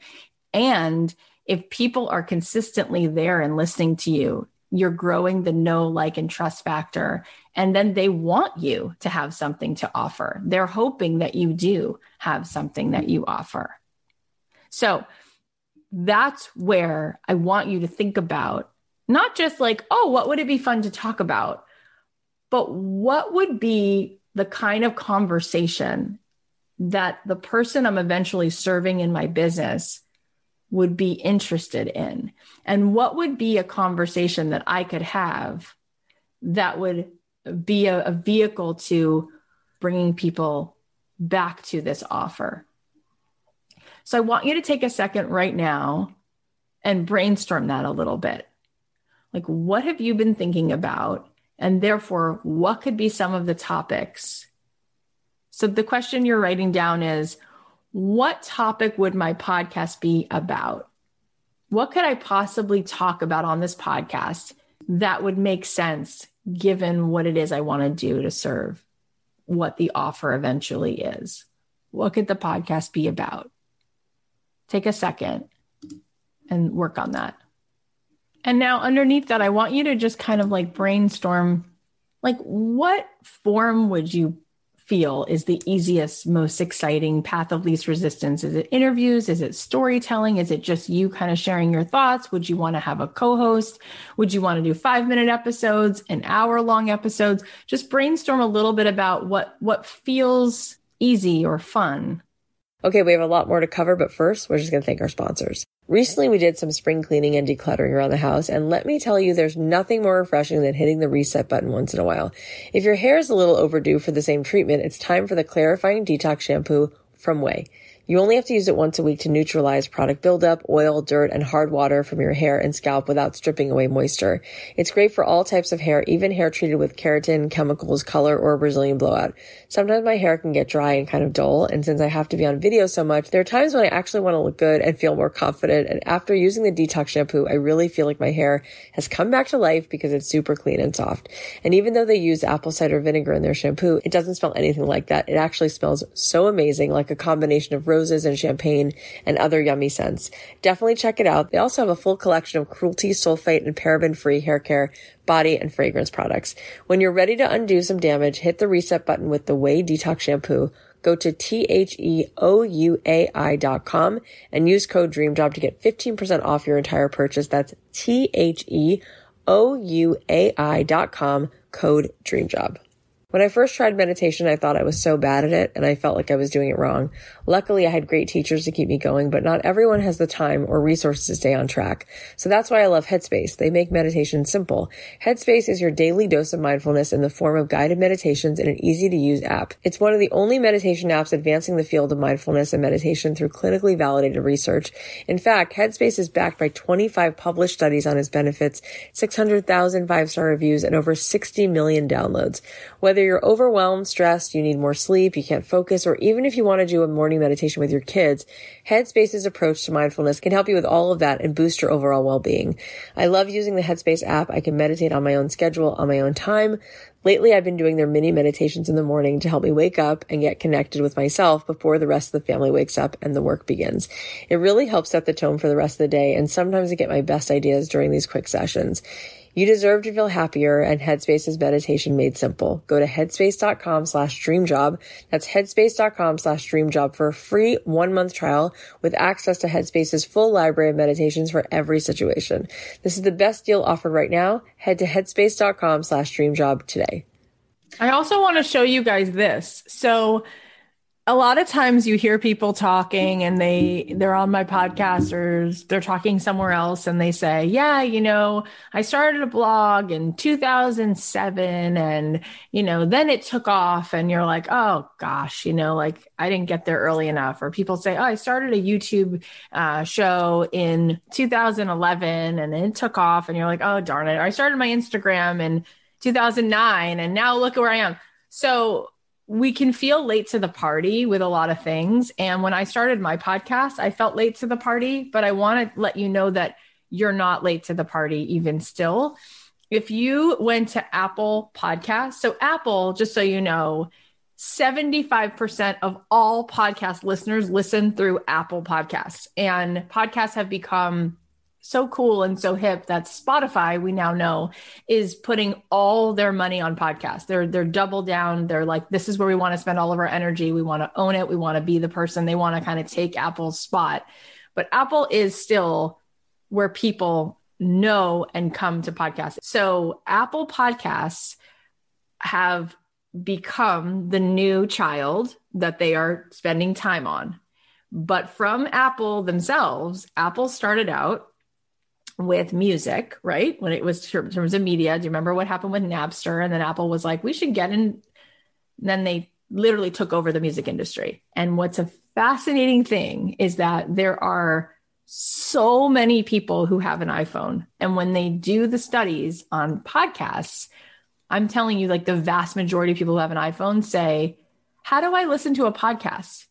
And if people are consistently there and listening to you, you're growing the know, like, and trust factor. And then they want you to have something to offer. They're hoping that you do have something that you offer. So that's where I want you to think about not just like, oh, what would it be fun to talk about? But what would be the kind of conversation that the person I'm eventually serving in my business would be interested in? And what would be a conversation that I could have that would be a, a vehicle to bringing people back to this offer? So I want you to take a second right now and brainstorm that a little bit. Like, what have you been thinking about? And therefore, what could be some of the topics? So the question you're writing down is what topic would my podcast be about? What could I possibly talk about on this podcast that would make sense given what it is I want to do to serve what the offer eventually is? What could the podcast be about? Take a second and work on that. And now, underneath that, I want you to just kind of like brainstorm like, what form would you feel is the easiest, most exciting path of least resistance? Is it interviews? Is it storytelling? Is it just you kind of sharing your thoughts? Would you want to have a co host? Would you want to do five minute episodes, an hour long episodes? Just brainstorm a little bit about what, what feels easy or fun. Okay, we have a lot more to cover, but first, we're just going to thank our sponsors. Recently, we did some spring cleaning and decluttering around the house, and let me tell you, there's nothing more refreshing than hitting the reset button once in a while. If your hair is a little overdue for the same treatment, it's time for the clarifying detox shampoo from Ouai. You only have to use it once a week to neutralize product buildup, oil, dirt, and hard water from your hair and scalp without stripping away moisture. It's great for all types of hair, even hair treated with keratin, chemicals, color, or Brazilian blowout. Sometimes my hair can get dry and kind of dull, and since I have to be on video so much, there are times when I actually want to look good and feel more confident. And after using the detox shampoo, I really feel like my hair has come back to life because it's super clean and soft. And even though they use apple cider vinegar in their shampoo, it doesn't smell anything like that. It actually smells so amazing, like a combination of roses and champagne and other yummy scents. Definitely check it out. They also have a full collection of cruelty, sulfate, and paraben free hair care, body, and fragrance products. When you're ready to undo some damage, hit the reset button with the Ouai Detox Shampoo. Go to T-H-E-O-U-A-I dot com and use code DREAMJOB to get 15% off your entire purchase. That's T-H-E-O-U-A-I dot com, code DREAMJOB. When I first tried meditation, I thought I was so bad at it and I felt like I was doing it wrong. Luckily, I had great teachers to keep me going, but not everyone has the time or resources to stay on track. So that's why I love Headspace. They make meditation simple. Headspace is your daily dose of mindfulness in the form of guided meditations in an easy to use app. It's one of the only meditation apps advancing the field of mindfulness and meditation through clinically validated research. In fact, Headspace is backed by 25 published studies on its benefits, 600,000 five-star reviews, and over 60 million downloads. Whether you're overwhelmed, stressed, you need more sleep, you can't focus, or even if you want to do a morning meditation with your kids, Headspace's approach to mindfulness can help you with all of that and boost your overall well-being. I love using the Headspace app. I can meditate on my own schedule, on my own time. Lately, I've been doing their mini meditations in the morning to help me wake up and get connected with myself before the rest of the family wakes up and the work begins. It really helps set the tone for the rest of the day, and sometimes I get my best ideas during these quick sessions. You deserve to feel happier and Headspace is meditation made simple. Go to headspace.com slash dreamjob. That's headspace.com slash dreamjob for a free one month trial with access to Headspace's full library of meditations for every situation. This is the best deal offered right now. Head to headspace.com slash dreamjob today. I also want to show you guys this. So a lot of times you hear people talking and they they're on my podcast or they're talking somewhere else and they say yeah you know i started a blog in 2007 and you know then it took off. And you're like oh gosh you know like i didn't get there early enough. Or people say oh i started a youtube uh, show in 2011 and it took off. And you're like oh darn it. I started my instagram in 2009 and now look where i am. So we can feel late to the party with a lot of things. And when I started my podcast, I felt late to the party, but I want to let you know that you're not late to the party, even still. If you went to Apple Podcasts, so Apple, just so you know, 75% of all podcast listeners listen through Apple Podcasts, and podcasts have become so cool and so hip that Spotify, we now know, is putting all their money on podcasts. They're they're double down. They're like, this is where we want to spend all of our energy. We want to own it. We want to be the person. They want to kind of take Apple's spot. But Apple is still where people know and come to podcasts. So Apple Podcasts have become the new child that they are spending time on. But from Apple themselves, Apple started out with music, right? When it was in terms of media. Do you remember what happened with Napster? And then Apple was like, we should get in. And then they literally took over the music industry. And what's a fascinating thing is that there are so many people who have an iPhone. And when they do the studies on podcasts, I'm telling you, like the vast majority of people who have an iPhone say, How do I listen to a podcast?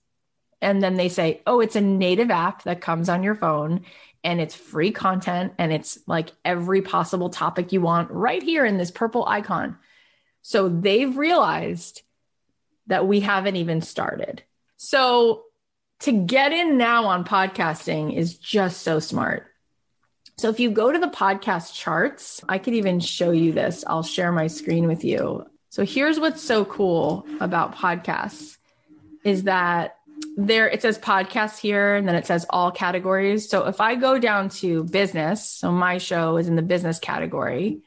And then they say, Oh, it's a native app that comes on your phone and it's free content and it's like every possible topic you want right here in this purple icon. So they've realized that we haven't even started. So to get in now on podcasting is just so smart. So if you go to the podcast charts, I could even show you this. I'll share my screen with you. So here's what's so cool about podcasts is that there it says podcast here and then it says all categories. So if I go down to business, so my show is in the business category.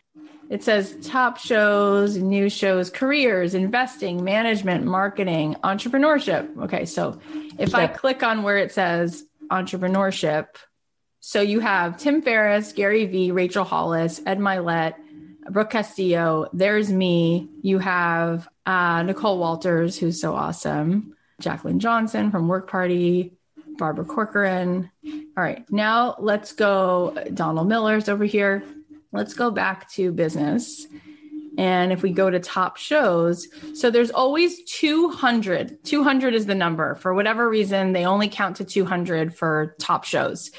It says top shows, new shows, careers, investing, management, marketing, entrepreneurship. Okay, so if I click on where it says entrepreneurship, so you have Tim Ferriss, Gary Vee, Rachel Hollis, Ed Mylett, Brooke Castillo. There's me. You have uh, Nicole Walters, who's so awesome. Jaclyn Johnson from Work Party, Barbara Corcoran. All right, now let's go. Donald Miller's over here. Let's go back to business. And if we go to top shows, so there's always 200. 200 is the number. For whatever reason, they only count to 200 for top shows.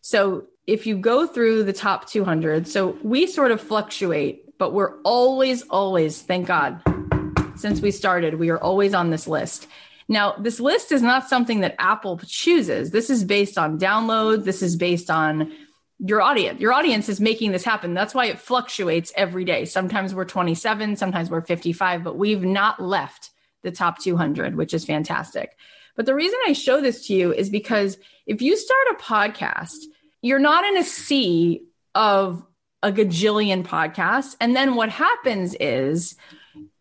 So if you go through the top 200, so we sort of fluctuate, but we're always, always, thank God, since we started, we are always on this list. Now, this list is not something that Apple chooses. This is based on downloads. This is based on your audience. Your audience is making this happen. That's why it fluctuates every day. Sometimes we're 27, sometimes we're 55, but we've not left the top 200, which is fantastic. But the reason I show this to you is because if you start a podcast, you're not in a sea of a gajillion podcasts. And then what happens is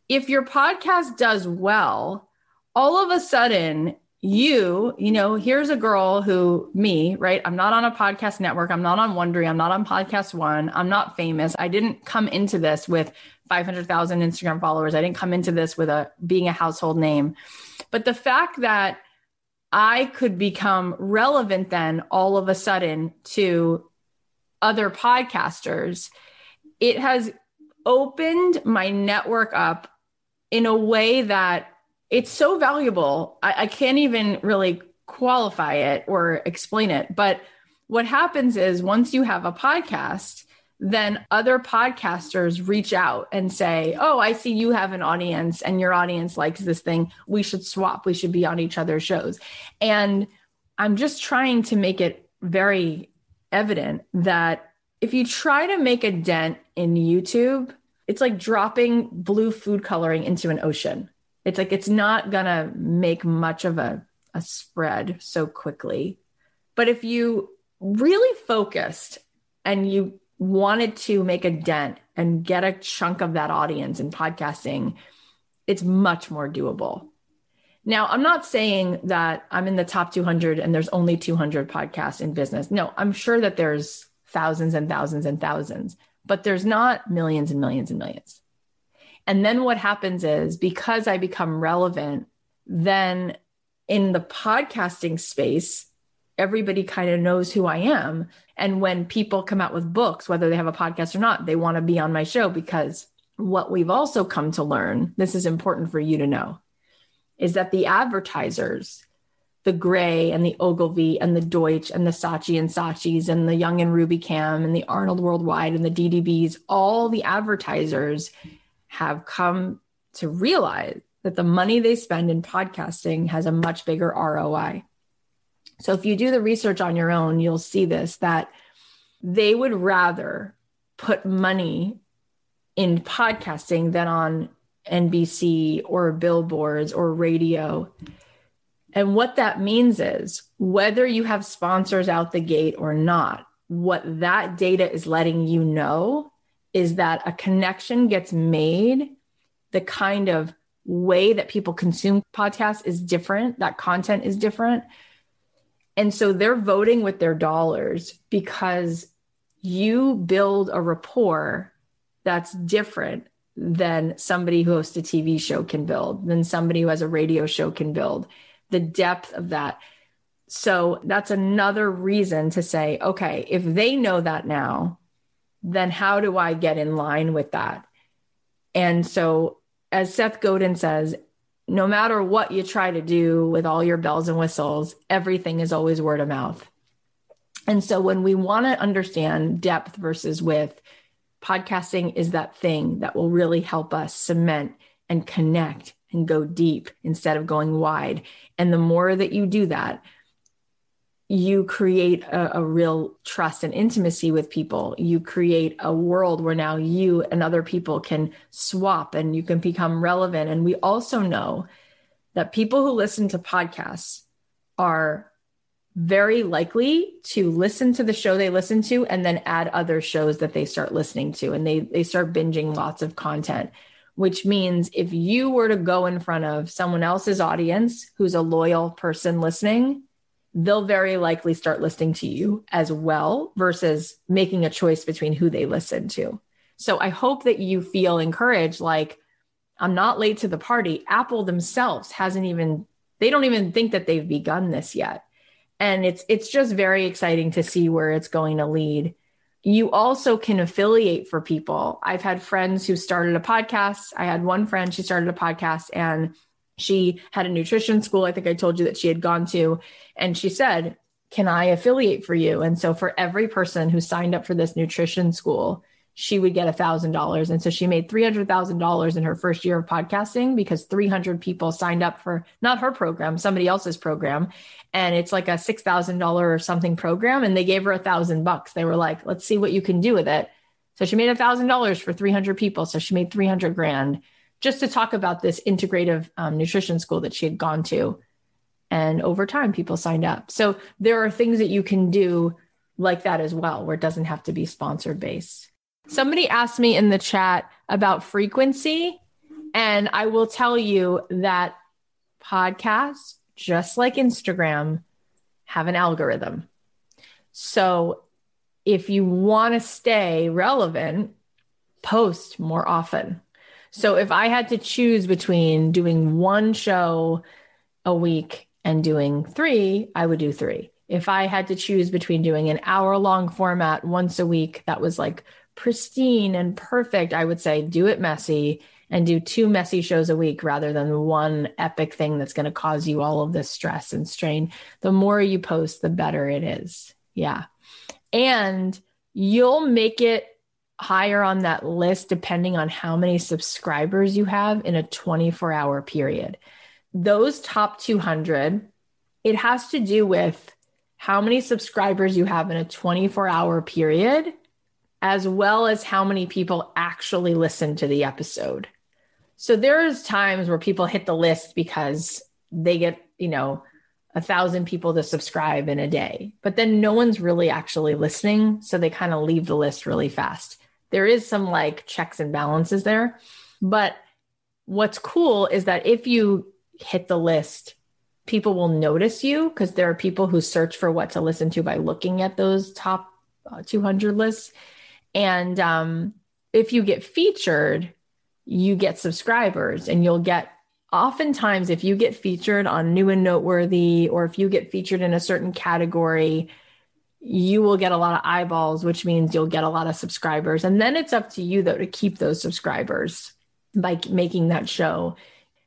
if your podcast does well, all of a sudden you, you know, here's a girl who, me, right? I'm not on a podcast network. I'm not on Wondery. I'm not on Podcast One. I'm not famous. I didn't come into this with 500,000 Instagram followers. I didn't come into this with a being a household name. But the fact that I could become relevant then all of a sudden to other podcasters, it has opened my network up in a way that it's so valuable. I, I can't even really qualify it or explain it. But what happens is once you have a podcast, then other podcasters reach out and say, Oh, I see you have an audience and your audience likes this thing. We should swap. We should be on each other's shows. And I'm just trying to make it very evident that if you try to make a dent in YouTube, it's like dropping blue food coloring into an ocean it's like it's not gonna make much of a, a spread so quickly. But if you really focused and you wanted to make a dent and get a chunk of that audience in podcasting, it's much more doable. Now, I'm not saying that I'm in the top 200 and there's only 200 podcasts in business. No, I'm sure that there's thousands and thousands and thousands, but there's not millions and millions and millions. And then what happens is because I become relevant, then in the podcasting space, everybody kind of knows who I am. And when people come out with books, whether they have a podcast or not, they want to be on my show because what we've also come to learn, this is important for you to know, is that the advertisers, the Grey and the Ogilvy and the Deutsch and the Saatchi and Saatchis and the Young and Rubicam and the Arnold Worldwide and the DDBs, all the advertisers have come to realize that the money they spend in podcasting has a much bigger ROI. So if you do the research on your own, you'll see this that they would rather put money in podcasting than on NBC or billboards or radio. And what that means is whether you have sponsors out the gate or not, what that data is letting you know is that a connection gets made, the kind of way that people consume podcasts is different, that content is different. And so they're voting with their dollars because you build a rapport that's different than somebody who hosts a TV show can build, than somebody who has a radio show can build. The depth of that. So that's another reason to say, okay, if they know that now, then how do I get in line with that? And so, as Seth Godin says, no matter what you try to do with all your bells and whistles, everything is always word of mouth. And so, when we want to understand depth versus width, podcasting is that thing that will really help us cement and connect and go deep instead of going wide. And the more that you do that, you create a, a, real trust and intimacy with people. You create a world where now you and other people can swap and you can become relevant. And we also know that people who listen to podcasts are very likely to listen to the show they listen to and then add other shows that they start listening to and they they start binging lots of content which means if you were to go in front of someone else's audience who's a loyal person listening they'll very likely start listening to you as well versus making a choice between who they listen to. So I hope that you feel encouraged like I'm not late to the party. Apple themselves hasn't even they don't even think that they've begun this yet. And it's it's just very exciting to see where it's going to lead. You also can affiliate for people. I've had friends who started a podcast. I had one friend she started a podcast and she had a nutrition school. I think I told you that she had gone to. And she said, Can I affiliate for you? And so for every person who signed up for this nutrition school, she would get a thousand dollars. And so she made three hundred thousand dollars in her first year of podcasting because 300 people signed up for not her program, somebody else's program. And it's like a six thousand dollar or something program. And they gave her a thousand bucks. They were like, let's see what you can do with it. So she made a thousand dollars for 300 people. So she made 300 grand just to talk about this integrative um, nutrition school that she had gone to. And over time, people signed up. So there are things that you can do like that as well, where it doesn't have to be sponsored based. Somebody asked me in the chat about frequency. And I will tell you that podcasts, just like Instagram, have an algorithm. So if you want to stay relevant, post more often. So if I had to choose between doing one show a week and doing three, I would do three. If I had to choose between doing an hour long format once a week that was like pristine and perfect, I would say do it messy and do two messy shows a week rather than one epic thing that's going to cause you all of this stress and strain. The more you post, the better it is. Yeah. And you'll make it higher on that list depending on how many subscribers you have in a 24 hour period. Those top 200, it has to do with how many subscribers you have in a 24 hour period, as well as how many people actually listen to the episode. So there's times where people hit the list because they get, you know, a thousand people to subscribe in a day, but then no one's really actually listening. So they kind of leave the list really fast there is some like checks and balances there. But what's cool is that if you hit the list, people will notice you because there are people who search for what to listen to by looking at those top uh, 200 lists. And um, if you get featured, you get subscribers and you'll get oftentimes if you get featured on new and noteworthy or if you get featured in a certain category you will get a lot of eyeballs, which means you'll get a lot of subscribers. And then it's up to you, though, to keep those subscribers by making that show.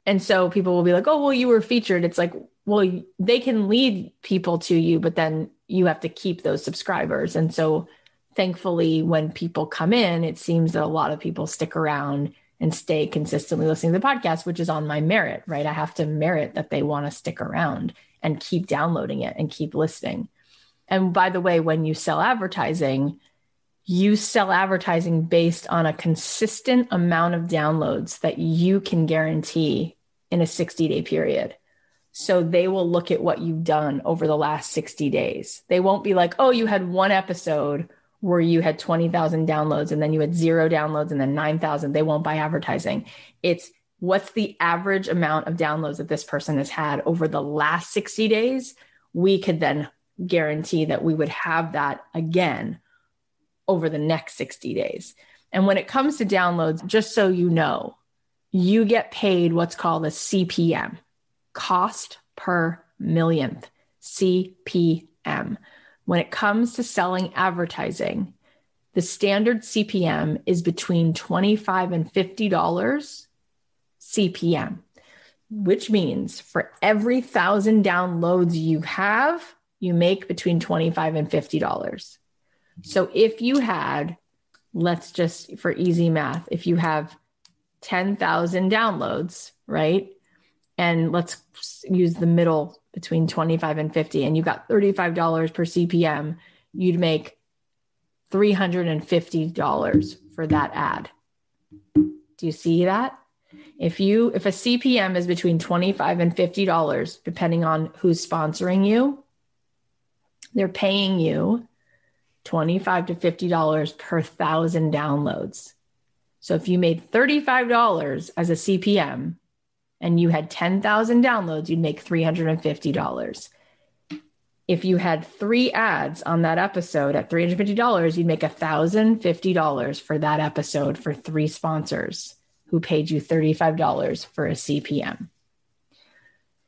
And so people will be like, oh, well, you were featured. It's like, well, they can lead people to you, but then you have to keep those subscribers. And so thankfully, when people come in, it seems that a lot of people stick around and stay consistently listening to the podcast, which is on my merit, right? I have to merit that they want to stick around and keep downloading it and keep listening. And by the way, when you sell advertising, you sell advertising based on a consistent amount of downloads that you can guarantee in a 60 day period. So they will look at what you've done over the last 60 days. They won't be like, oh, you had one episode where you had 20,000 downloads and then you had zero downloads and then 9,000. They won't buy advertising. It's what's the average amount of downloads that this person has had over the last 60 days. We could then guarantee that we would have that again over the next 60 days. And when it comes to downloads, just so you know, you get paid what's called a CPM, cost per millionth, CPM. When it comes to selling advertising, the standard CPM is between 25 and $50 CPM, which means for every thousand downloads you have, you make between 25 and $50. So if you had, let's just for easy math, if you have 10,000 downloads, right? And let's use the middle between 25 and 50, and you got $35 per CPM, you'd make $350 for that ad. Do you see that? If you if a CPM is between 25 and $50 depending on who's sponsoring you, they're paying you 25 to $50 per 1000 downloads. So if you made $35 as a CPM and you had 10,000 downloads, you'd make $350 if you had three ads on that episode at $350, you'd make $1,050 for that episode for three sponsors who paid you $35 for a CPM.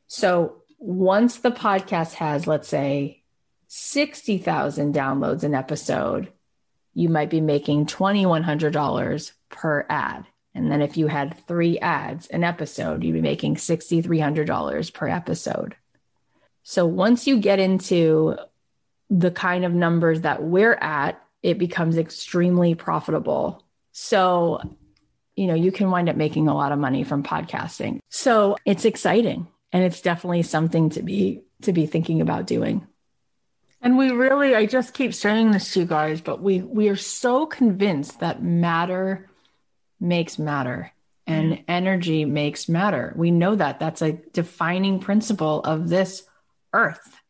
So once the podcast has, let's say, 60,000 downloads an episode, you might be making $2,100 per ad. And then if you had three ads an episode, you'd be making $6,300 per episode. So once you get into the kind of numbers that we're at, it becomes extremely profitable. So, you know, you can wind up making a lot of money from podcasting. So it's exciting and it's definitely something to be to be thinking about doing. And we really, I just keep saying this to you guys, but we we are so convinced that matter makes matter and mm-hmm. energy makes matter. We know that that's a defining principle of this earth.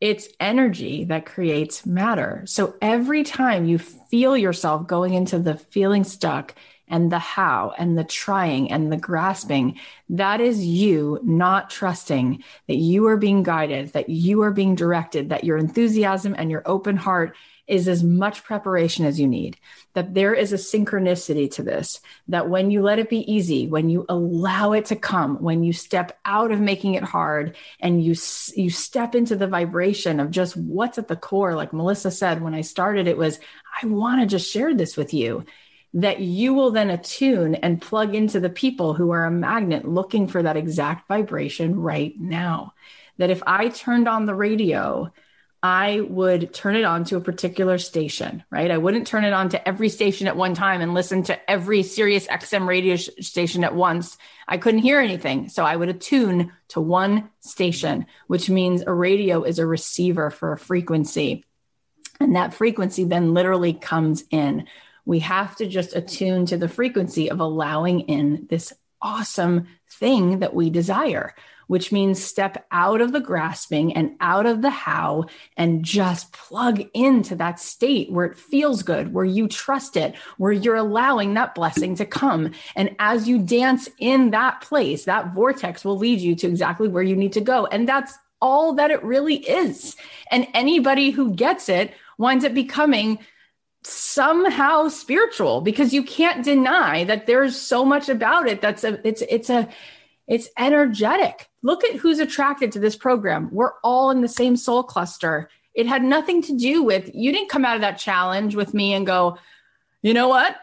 It's energy that creates matter. So every time you feel yourself going into the feeling stuck and the how and the trying and the grasping, that is you not trusting that you are being guided, that you are being directed, that your enthusiasm and your open heart is as much preparation as you need. That there is a synchronicity to this, that when you let it be easy, when you allow it to come, when you step out of making it hard and you you step into the vibration of just what's at the core like Melissa said when I started it was I want to just share this with you that you will then attune and plug into the people who are a magnet looking for that exact vibration right now. That if I turned on the radio I would turn it on to a particular station, right? I wouldn't turn it on to every station at one time and listen to every Sirius XM radio sh- station at once. I couldn't hear anything. So I would attune to one station, which means a radio is a receiver for a frequency. And that frequency then literally comes in. We have to just attune to the frequency of allowing in this awesome thing that we desire which means step out of the grasping and out of the how and just plug into that state where it feels good, where you trust it, where you're allowing that blessing to come. And as you dance in that place, that vortex will lead you to exactly where you need to go. And that's all that it really is. And anybody who gets it winds up becoming somehow spiritual because you can't deny that there's so much about it that's a it's it's a it's energetic. Look at who's attracted to this program. We're all in the same soul cluster. It had nothing to do with, you didn't come out of that challenge with me and go, you know what?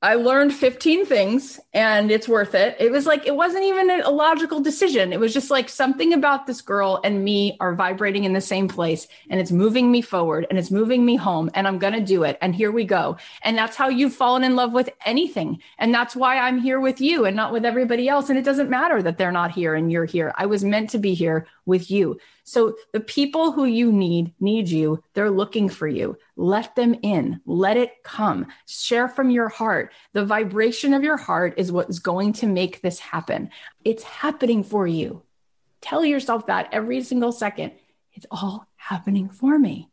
I learned 15 things and it's worth it. It was like, it wasn't even a logical decision. It was just like something about this girl and me are vibrating in the same place and it's moving me forward and it's moving me home and I'm going to do it. And here we go. And that's how you've fallen in love with anything. And that's why I'm here with you and not with everybody else. And it doesn't matter that they're not here and you're here. I was meant to be here with you. So the people who you need need you. They're looking for you. Let them in. Let it come. Share from your heart. The vibration of your heart is what is going to make this happen. It's happening for you. Tell yourself that every single second. It's all happening for me.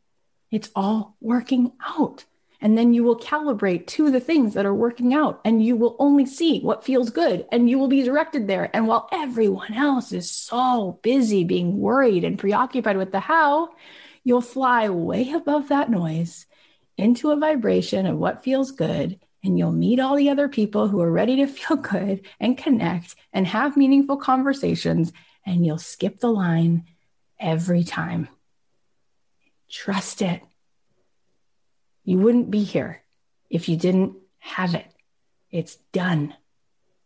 It's all working out. And then you will calibrate to the things that are working out and you will only see what feels good and you will be directed there. And while everyone else is so busy being worried and preoccupied with the how, you'll fly way above that noise into a vibration of what feels good. And you'll meet all the other people who are ready to feel good and connect and have meaningful conversations. And you'll skip the line every time. Trust it you wouldn't be here. If you didn't have it, it's done.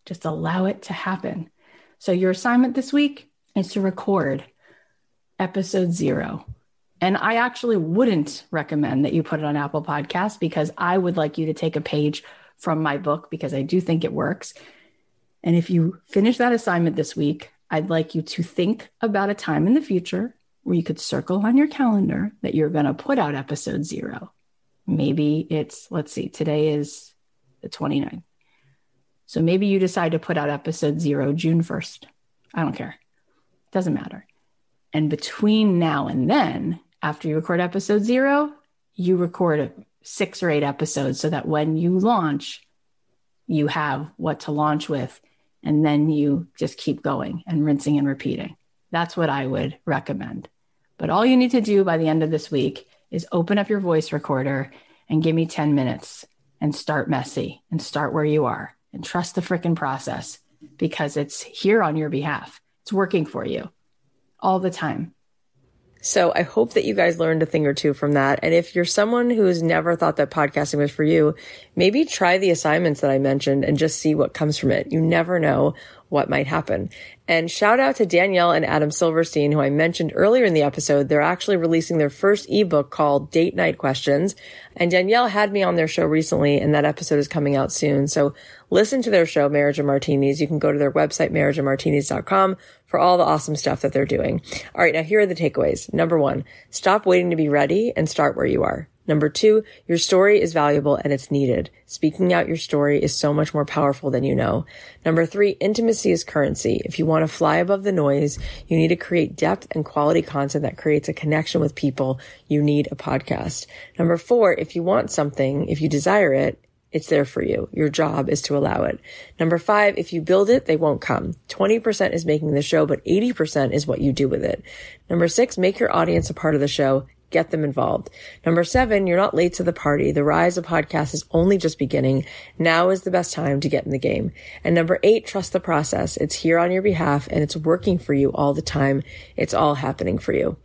Just allow it to happen. So, your assignment this week is to record episode zero. And I actually wouldn't recommend that you put it on Apple Podcasts because I would like you to take a page from my book because I do think it works. And if you finish that assignment this week, I'd like you to think about a time in the future where you could circle on your calendar that you're going to put out episode zero. Maybe it's, let's see, today is the 29th. So maybe you decide to put out episode zero June 1st. I don't care. It doesn't matter. And between now and then, after you record episode zero, you record six or eight episodes so that when you launch, you have what to launch with. And then you just keep going and rinsing and repeating. That's what I would recommend. But all you need to do by the end of this week is open up your voice recorder and give me 10 minutes and start messy and start where you are and trust the freaking process because it's here on your behalf. It's working for you all the time. So I hope that you guys learned a thing or two from that. And if you're someone who's never thought that podcasting was for you, maybe try the assignments that I mentioned and just see what comes from it. You never know what might happen. And shout out to Danielle and Adam Silverstein, who I mentioned earlier in the episode. They're actually releasing their first ebook called Date Night Questions. And Danielle had me on their show recently, and that episode is coming out soon. So listen to their show, Marriage and Martinis. You can go to their website, marriageandmartinis.com for all the awesome stuff that they're doing. All right. Now here are the takeaways. Number one, stop waiting to be ready and start where you are. Number two, your story is valuable and it's needed. Speaking out your story is so much more powerful than you know. Number three, intimacy is currency. If you want to fly above the noise, you need to create depth and quality content that creates a connection with people. You need a podcast. Number four, if you want something, if you desire it, it's there for you. Your job is to allow it. Number five, if you build it, they won't come. 20% is making the show, but 80% is what you do with it. Number six, make your audience a part of the show get them involved. Number seven, you're not late to the party. The rise of podcasts is only just beginning. Now is the best time to get in the game. And number eight, trust the process. It's here on your behalf and it's working for you all the time. It's all happening for you.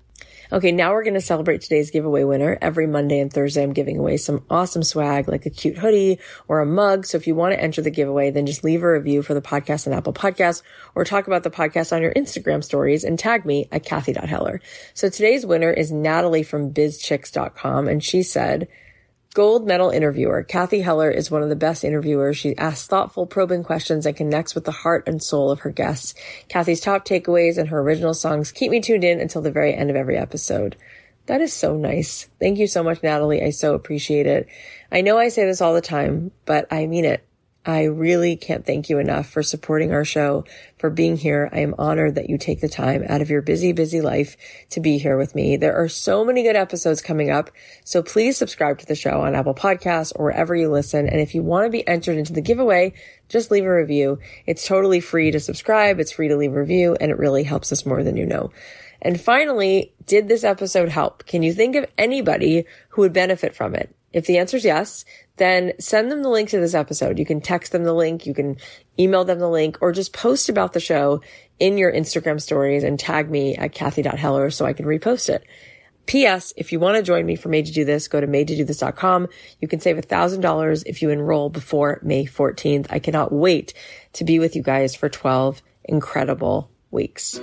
Okay, now we're going to celebrate today's giveaway winner. Every Monday and Thursday, I'm giving away some awesome swag like a cute hoodie or a mug. So if you want to enter the giveaway, then just leave a review for the podcast on Apple Podcasts or talk about the podcast on your Instagram stories and tag me at Cathy.Heller. So today's winner is Natalie from bizchicks.com and she said, Gold medal interviewer. Cathy Heller is one of the best interviewers. She asks thoughtful, probing questions and connects with the heart and soul of her guests. Cathy's top takeaways and her original songs keep me tuned in until the very end of every episode. That is so nice. Thank you so much, Natalie. I so appreciate it. I know I say this all the time, but I mean it. I really can't thank you enough for supporting our show, for being here. I am honored that you take the time out of your busy, busy life to be here with me. There are so many good episodes coming up. So please subscribe to the show on Apple Podcasts or wherever you listen. And if you want to be entered into the giveaway, just leave a review. It's totally free to subscribe. It's free to leave a review and it really helps us more than you know. And finally, did this episode help? Can you think of anybody who would benefit from it? If the answer is yes, then send them the link to this episode. You can text them the link, you can email them the link, or just post about the show in your Instagram stories and tag me at Cathy.Heller so I can repost it. P.S. If you want to join me for Made to Do This, go to madetodothis.com. You can save $1,000 if you enroll before May 14th. I cannot wait to be with you guys for 12 incredible weeks.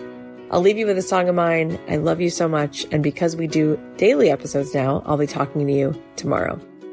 I'll leave you with a song of mine. I love you so much. And because we do daily episodes now, I'll be talking to you tomorrow.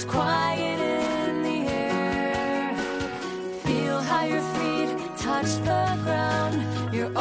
There's quiet in the air. Feel how your feet touch the ground. You're